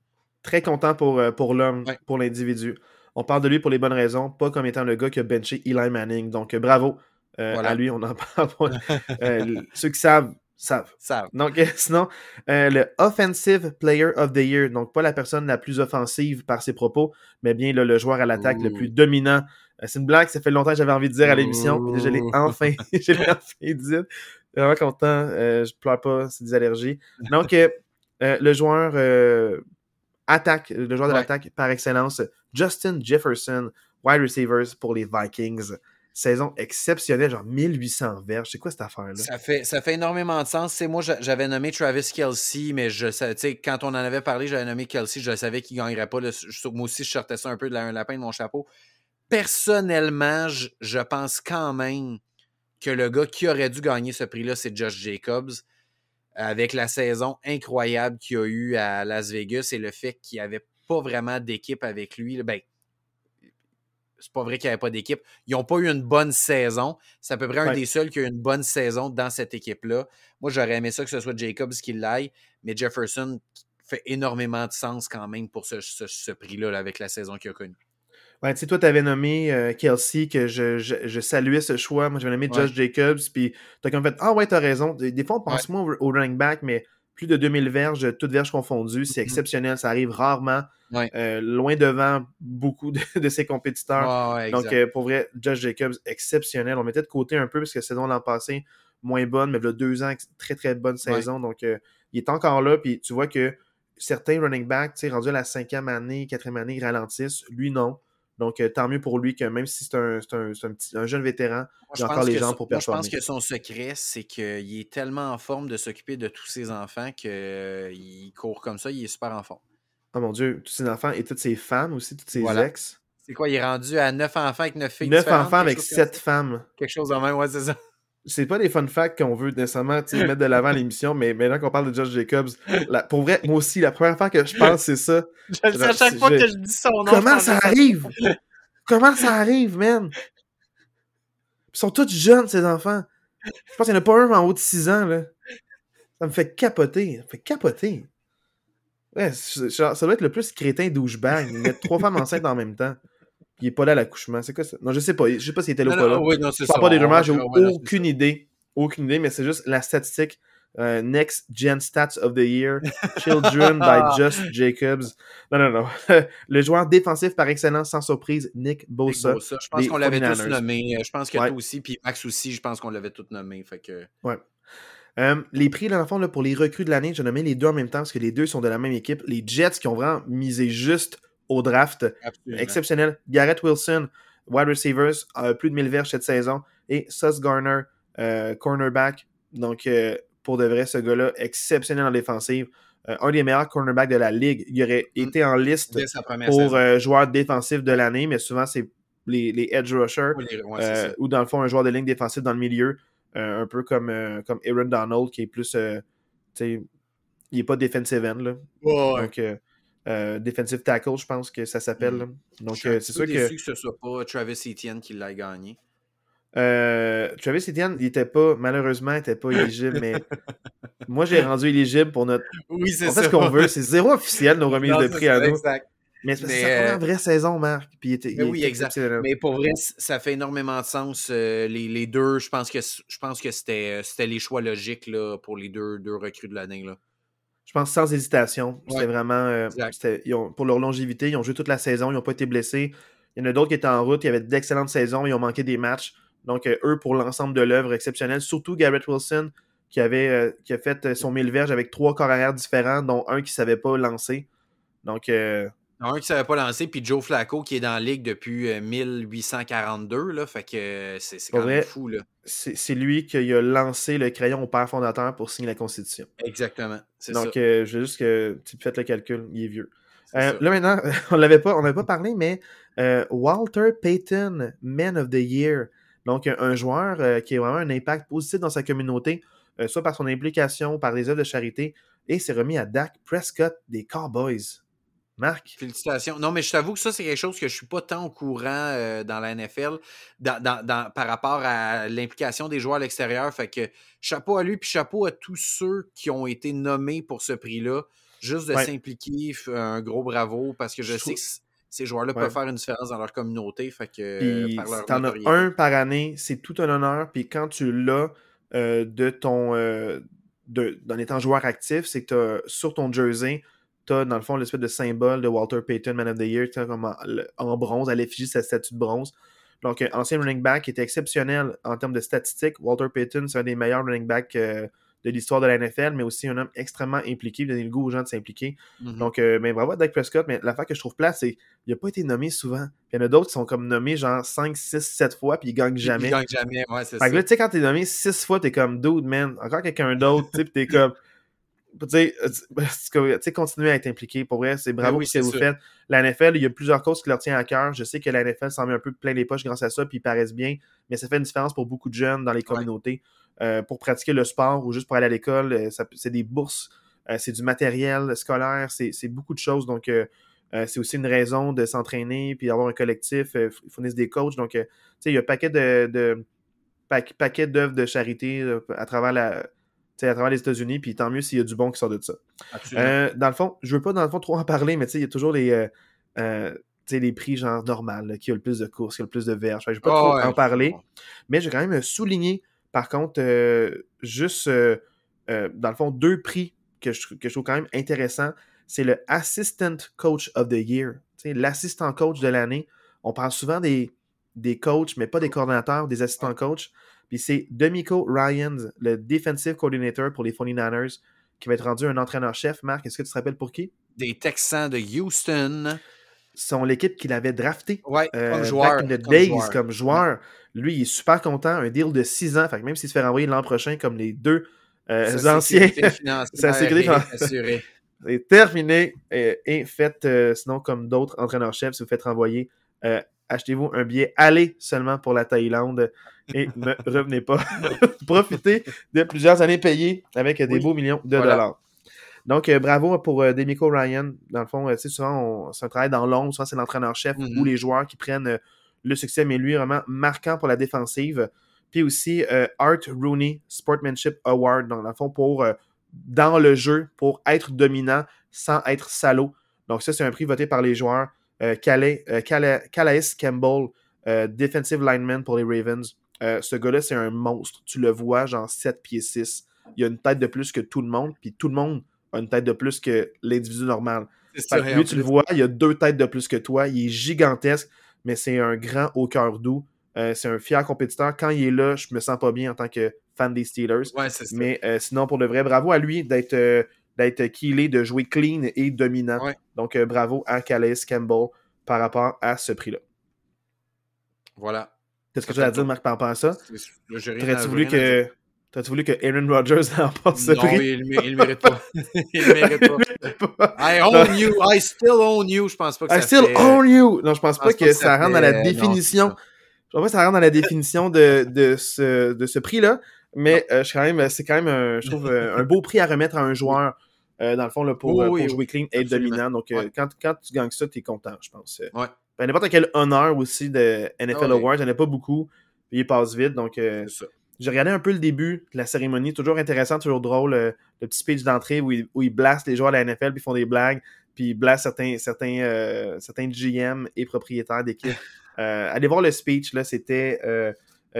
Très content pour, euh, pour l'homme, pour l'individu. On parle de lui pour les bonnes raisons, pas comme étant le gars qui a benché Eli Manning. Donc, bravo euh, à lui, on en parle. Euh, ceux qui savent, savent. Donc, sinon, le Offensive Player of the Year, donc pas la personne la plus offensive par ses propos, mais bien le joueur à l'attaque le plus dominant. c'est une blague, ça fait longtemps que j'avais envie de dire à l'émission, je l'ai enfin, je l'ai enfin dit. Vraiment content, je pleure pas, c'est des allergies. Donc, le joueur attaque, le joueur de l'attaque par excellence, Justin Jefferson, wide receivers pour les Vikings. Saison exceptionnelle, genre 1800 verges. C'est quoi cette affaire-là? Ça fait, ça fait énormément de sens. C'est moi, j'avais nommé Travis Kelsey, mais je quand on en avait parlé, j'avais nommé Kelsey, je savais qu'il ne gagnerait pas. moi aussi, je sortais ça un peu de la, lapin de mon chapeau. Personnellement, je, je, pense quand même que le gars qui aurait dû gagner ce prix-là, c'est Josh Jacobs avec la saison incroyable qu'il a eu à Las Vegas et le fait qu'il n'y avait pas vraiment d'équipe avec lui. Ben, c'est pas vrai qu'il n'y avait pas d'équipe. Ils n'ont pas eu une bonne saison. C'est à peu près un des seuls qui a eu une bonne saison dans cette équipe-là. Moi, j'aurais aimé ça que ce soit Jacobs qui l'aille, mais Jefferson fait énormément de sens quand même pour ce, prix-là avec la saison qu'il a connue. Ouais, tu sais, toi, tu avais nommé euh, Kelsey, que je, je, saluais ce choix. Moi, j'avais nommé Josh Jacobs, puis tu as comme fait Ah ouais, tu as raison. Des, fois, on pense moins au, running back, mais plus de 2000 verges, toutes verges confondues, c'est mm-hmm. exceptionnel. Ça arrive rarement. Euh, loin devant beaucoup de, ses compétiteurs. Donc, euh, pour vrai, Josh Jacobs, exceptionnel. On mettait de côté un peu parce que la saison l'an passé, moins bonne, mais il y a deux ans, très très bonne saison. Donc, il est encore là. Puis tu vois que certains running backs, rendus à la cinquième année, quatrième année, ils ralentissent. Lui, non. Donc, euh, tant mieux pour lui que même si c'est un, un, jeune vétéran, il a encore les gens pour performer. je pense que son secret, c'est qu'il est tellement en forme de s'occuper de tous ses enfants qu'il euh, court comme ça, il est super en forme. Oh mon Dieu, tous ses enfants et toutes ses femmes aussi, toutes ses ex. C'est quoi, il est rendu à neuf enfants avec neuf filles 9 enfants avec sept femmes. Quelque chose en même, ouais, c'est ça c'est pas des fun facts qu'on veut nécessairement mettre de l'avant l'émission, mais maintenant qu'on parle de Josh Jacobs, pour vrai, moi aussi, la première fois que je pense, c'est ça. je sais à chaque fois que je dis son nom. Comment ça arrive? Comment ça arrive, man? Ils sont tous jeunes, ces enfants. Je pense qu'il n'y en a pas un en haut de 6 ans, là. Ça me fait capoter. Ça me fait capoter. Ouais, ça doit être le plus crétin douchebag. Mettre trois femmes enceintes en même temps il est pas là à l'accouchement. C'est quoi ça? Non, je sais pas. Je sais pas s'il était là ou pas là. Oui, non, c'est pas des rumeurs, j'ai aucune idée. Aucune idée, mais c'est juste la statistique. Euh, next Gen Stats of the Year, Children by Just Jacobs. Non, non, non. le joueur défensif par excellence, sans surprise, Nick Bosa. Je pense qu'on l'avait tous nommé. Je pense que toi aussi, puis Max aussi, je pense qu'on l'avait tous nommé. Fait que... Ouais. Euh, les prix, dans le fond, là, pour les recrues de l'année, j'ai nommé les deux en même temps parce que les deux sont de la même équipe. Les Jets qui ont vraiment misé juste au draft. Exceptionnel. Garrett Wilson, wide receivers, plus de 1000 verges cette saison. Et Sus Garner, cornerback. Donc, pour de vrai, ce gars-là, exceptionnel en défensive. un des meilleurs cornerbacks de la ligue. Il aurait mm. été en liste pour joueur défensif de l'année, mais souvent, c'est les, les, edge rushers ou dans le fond, un joueur de ligne défensive dans le milieu. un peu comme, comme Aaron Donald, qui est plus il n'est pas defensive end. Là. Donc, euh, euh, defensive tackle, je pense que ça s'appelle. Mm. Donc, euh, c'est sûr que. que ce soit pas Travis Etienne qui l'a gagné. Travis Etienne, il était pas, malheureusement, il n'était pas éligible, mais moi, j'ai rendu éligible pour notre. Oui, c'est ça. fait, ce qu'on veut, c'est zéro officiel, nos remises de prix à nous. Exact. Mais, mais ça une vraie saison, Marc. Puis était, mais oui, exact. Mais pour vrai, ça fait énormément de sens. les, les, deux, je pense que je pense que c'était les choix logiques là, pour les deux, deux recrues de l'année. Je pense sans hésitation. C'était vraiment. Euh, pour leur longévité, ils ont joué toute la saison, ils n'ont pas été blessés. Il y en a d'autres qui étaient en route, qui avaient d'excellentes saisons, ils ont manqué des matchs. Donc, euh, eux, pour l'ensemble de l'œuvre exceptionnelle, surtout Garrett Wilson, qui, avait, euh, qui a fait son mille verges avec trois corps arrière différents, dont un qui ne savait pas lancer. Donc, un qui ne savait pas lancer, puis Joe Flacco qui est dans la ligue depuis 1842, euh, là, fait que euh, c'est quand même fou. C'est lui qui a lancé le crayon au père fondateur pour signer la Constitution. Exactement. Donc, euh, je veux juste que tu faites le calcul, il est vieux. là maintenant, on l'avait pas, on pas parlé, mais Walter Payton, Man of the Year. Donc, un joueur qui a vraiment un impact positif dans sa communauté, soit par son implication, par des œuvres de charité, et s'est remis à Dak Prescott des Cowboys. Marc? Félicitations. Non, mais je t'avoue que ça, c'est quelque chose que je ne suis pas tant au courant euh, dans la NFL par rapport à l'implication des joueurs à l'extérieur. Fait que chapeau à lui, puis chapeau à tous ceux qui ont été nommés pour ce prix-là. Juste de s'impliquer, un gros bravo, parce que je, sais que ces joueurs-là peuvent faire une différence dans leur communauté. Fait que, t'en as un par année, c'est tout un honneur. Puis quand tu l'as euh, de ton euh, d'en étant joueur actif, c'est que tu sur ton jersey t'as dans le fond l'espèce de symbole de Walter Payton, Man of the Year, comme en, bronze, à l'effigie de sa statue de bronze. Donc, un ancien running back qui était exceptionnel en termes de statistiques. Walter Payton, c'est un des meilleurs running backs euh, de l'histoire de la NFL, mais aussi un homme extrêmement impliqué, il donner le goût aux gens de s'impliquer. Mm-hmm. Donc, euh, mais bravo à Dak Prescott, mais l'affaire que je trouve plate, c'est qu'il n'a pas été nommé souvent. il y en a d'autres qui sont comme nommés genre 5, 6, 7 fois, puis ils gagnent jamais. Ils gagnent jamais, ouais, c'est ça. tu sais, quand t'es nommé 6 fois, t'es comme, dude, man, encore quelqu'un d'autre, tu sais, t'es comme tu sais, continuer à être impliqué. Pour vrai, c'est ben bravo ce que vous faites. La NFL, il y a plusieurs causes qui leur tiennent à cœur. Je sais que la NFL s'en met un peu plein les poches grâce à ça, puis ils paraissent bien, mais ça fait une différence pour beaucoup de jeunes dans les communautés. Euh, pour pratiquer le sport ou juste pour aller à l'école, euh, c'est des bourses, euh, c'est du matériel scolaire, c'est beaucoup de choses. Donc, c'est aussi une raison de s'entraîner, puis d'avoir un collectif. ils fournissent des coachs. Donc, tu sais, il y a un paquet de, de paquet d'œuvres de charité à travers la à travers les États-Unis, puis tant mieux s'il y a du bon qui sort de ça. Euh, dans le fond, je veux pas dans le fond trop en parler, mais il y a toujours les, euh, euh, les prix genre normal, qui a le plus de courses, qui a le plus de verges. Je ne veux pas trop en parler, mais je vais quand même souligner, par contre, juste, dans le fond, deux prix que je, que je trouve quand même intéressants. C'est le Assistant Coach of the Year, l'assistant coach de l'année. On parle souvent des, des coachs, mais pas des coordinateurs, des assistants coachs. Puis c'est Demico Ryans, le defensive coordinator pour les 49ers, qui va être rendu un entraîneur-chef. Marc, est-ce que tu te rappelles pour qui? Des Texans de Houston. Sont l'équipe qu'il avait drafté. Ouais, euh, comme joueur. Back in the days, comme joueur. Lui, il est super content. Un deal de 6 ans. Fait que même s'il se fait renvoyer l'an prochain, comme les deux euh, anciens. Sa sécurité financière. C'est terminé et, et faites, euh, sinon, comme d'autres entraîneurs-chefs, si vous faites renvoyer, achetez-vous un billet aller seulement pour la Thaïlande et ne revenez pas. Profitez de plusieurs années payées avec des beaux millions de dollars. Donc, euh, bravo pour euh, Demico Ryan. Dans le fond, euh, souvent, c'est un travail dans l'ombre. Souvent, c'est l'entraîneur-chef ou mm-hmm. les joueurs qui prennent le succès, mais lui, vraiment marquant pour la défensive. Puis aussi, Art Rooney Sportsmanship Award. Donc, dans le fond, pour, dans le jeu, pour être dominant sans être salaud. Donc, ça, c'est un prix voté par les joueurs. Calais, Calais Campbell, defensive lineman pour les Ravens. Euh, ce gars-là, c'est un monstre. Tu le vois, genre 7 pieds 6. Il a une tête de plus que tout le monde, puis tout le monde a une tête de plus que l'individu normal. lui, tu le vois, il a deux têtes de plus que toi. Il est gigantesque, mais c'est un grand au cœur doux. Euh, c'est un fier compétiteur. Quand il est là, je me sens pas bien en tant que fan des Steelers. mais euh, sinon, pour le vrai, bravo à lui d'être d'être killé, de jouer clean et dominant. Donc, bravo à Calais Campbell par rapport à ce prix-là. Voilà. Qu'est-ce que tu as à dire, Marc, par rapport à ça? T'aurais-tu voulu que. T'aurais-tu voulu que Aaron Rodgers remporte ce Non, prix? il, mé- il le mérite pas. il le mérite pas. I own you. I still own you. Je pense pas que I ça still fait- own you! Non, je pense je pense que pas que ça ça rentre dans la non, définition. ça. Je pense pas que ça rentre dans la définition de, de ce, de ce prix-là, mais euh, je suis quand même, c'est quand même, un, je trouve, euh, un beau prix à remettre à un joueur, euh, dans le fond, là, pour, Oui, euh, oui, pour oui. jouer clean et dominant. Donc, euh, Ouais. quand, quand tu gagnes ça, t'es content, je pense. Euh, Ouais. Ben, N'importe quel honneur aussi de NFL Ah oui. Awards, il n'y en a pas beaucoup, puis il passe vite. Donc, euh, j'ai regardé un peu le début de la cérémonie, toujours intéressant, toujours drôle, euh, le petit speech d'entrée où ils, ils blastent les joueurs de la NFL, puis ils font des blagues, puis ils blastent certains, certains, euh, certains GM et propriétaires d'équipes. Allez voir le speech, là, c'était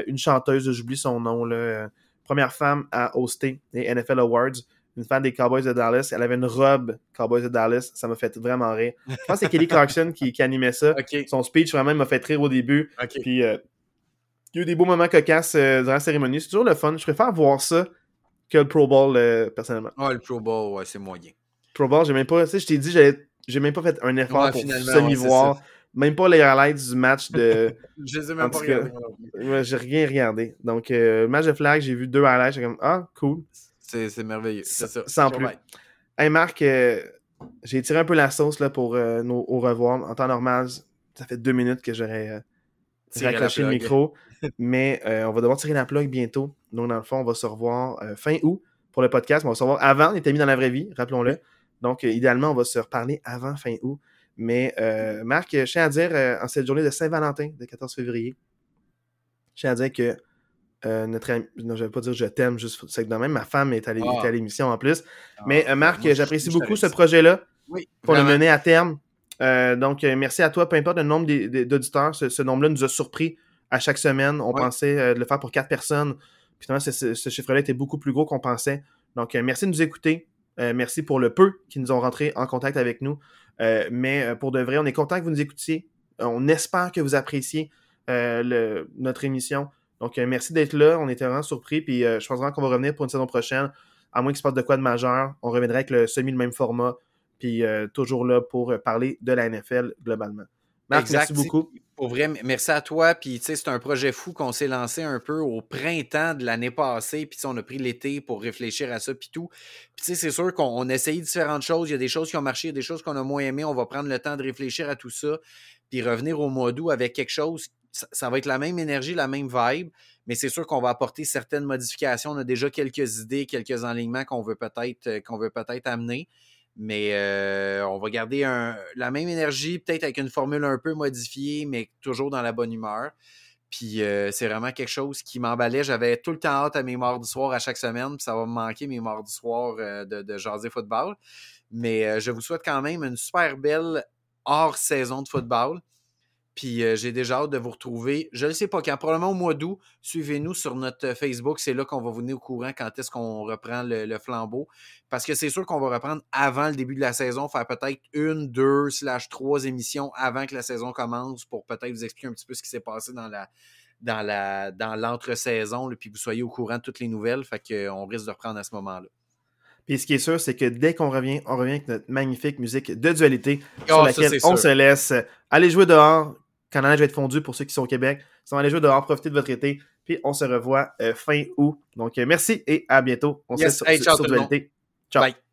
une chanteuse, j'oublie son nom, là, première femme à hoster les NFL Awards, une fan des Cowboys de Dallas, elle avait une robe Cowboys de Dallas, ça m'a fait vraiment rire. Je pense que c'est Kelly Clarkson qui, qui animait ça. Son speech vraiment m'a fait rire au début. Puis euh, il y a eu des beaux moments cocasses euh, durant la cérémonie. C'est toujours le fun. Je préfère voir ça que le Pro Bowl, euh, personnellement. Ah, le Pro Bowl, ouais, c'est moyen. Pro Bowl, j'ai même pas. Tu sais, je t'ai dit, j'ai même pas fait un effort Ouais, pour semi-voir. ouais, même pas les highlights du match de. Je les ai même pas regardés. Ouais, j'ai rien regardé. Donc, euh, match de flag, j'ai vu deux highlights. J'ai comme, ah, cool. C'est merveilleux. C'est ça. Sans plus. Hey Marc, euh, j'ai tiré un peu la sauce là, pour euh, nos au revoir. En temps normal, ça fait deux minutes que j'aurais euh, raccroché le micro. mais euh, on va devoir tirer la plug bientôt. Donc, dans le fond, on va se revoir euh, fin août pour le podcast. Mais on va se revoir avant. On était mis dans la vraie vie, rappelons-le. Donc, idéalement, on va se reparler avant fin août. Mais Marc, je tiens à dire, en cette journée de Saint-Valentin, le 14 février, je tiens à dire que euh, notre ami, non, je vais pas dire je t'aime, juste c'est que de même, ma femme est à Ah. à l'émission en plus. Mais Ah, euh, Marc, moi, je- j'apprécie beaucoup ce projet-là Oui, pour le mener à terme. Euh, donc, euh, merci à toi. Peu importe le nombre d'auditeurs, ce, ce nombre-là nous a surpris à chaque semaine. On Ouais. pensait euh, de le faire pour quatre personnes. Puis finalement, ce, chiffre-là était beaucoup plus gros qu'on pensait. Donc, euh, merci de nous écouter. Euh, merci pour le peu qui nous ont rentré en contact avec nous. Euh, mais euh, pour de vrai, on est content que vous nous écoutiez. Euh, on espère que vous appréciez euh, le- notre émission. Donc, euh, merci d'être là. On était vraiment surpris. Puis, euh, je pense vraiment qu'on va revenir pour une saison prochaine. À moins qu'il se passe de quoi de majeur, on reviendrait avec le semi le même format. Puis, euh, toujours là pour parler de la NFL globalement. Marc, Exact. merci beaucoup. Pour vrai, merci à toi. Puis, tu sais, c'est un projet fou qu'on s'est lancé un peu au printemps de l'année passée. Puis, on a pris l'été pour réfléchir à ça, puis tout. Puis, tu sais, c'est sûr qu'on essayé différentes choses. Il y a des choses qui ont marché, il y a des choses qu'on a moins aimées. On va prendre le temps de réfléchir à tout ça. Puis, revenir au mois d'août avec quelque chose. Ça, va être la même énergie, la même vibe. Mais c'est sûr qu'on va apporter certaines modifications. On a déjà quelques idées, quelques enlignements qu'on veut peut-être euh, qu'on veut peut-être amener. Mais euh, on va garder la même énergie, peut-être avec une formule un peu modifiée, mais toujours dans la bonne humeur. Puis euh, c'est vraiment quelque chose qui m'emballait. J'avais tout le temps hâte à mes mardis soirs à chaque semaine. Puis ça va me manquer mes mardis soirs euh, de, jaser football. Mais je vous souhaite quand même une super belle hors saison de football. Puis euh, j'ai déjà hâte de vous retrouver. Je ne sais pas quand, probablement au mois d'août. Suivez-nous sur notre Facebook. C'est là qu'on va vous tenir au courant quand est-ce qu'on reprend le, le flambeau. Parce que c'est sûr qu'on va reprendre avant le début de la saison, faire peut-être une, deux, slash trois émissions avant que la saison commence pour peut-être vous expliquer un petit peu ce qui s'est passé dans la dans la dans l'entre-saison, puis vous soyez au courant de toutes les nouvelles. Fait qu'on risque de reprendre à ce moment-là. Puis ce qui est sûr, c'est que dès qu'on revient, on revient avec notre magnifique musique de dualité Ah, sur laquelle on sûr. se laisse. Aller jouer dehors quand la neige va être fondue pour ceux qui sont au Québec. Si on va aller jouer dehors, profitez de votre été. Puis on se revoit euh, fin août. Donc euh, merci et à bientôt. On Yes. se Hey, sur, ciao sur dualité. Ciao. Bye.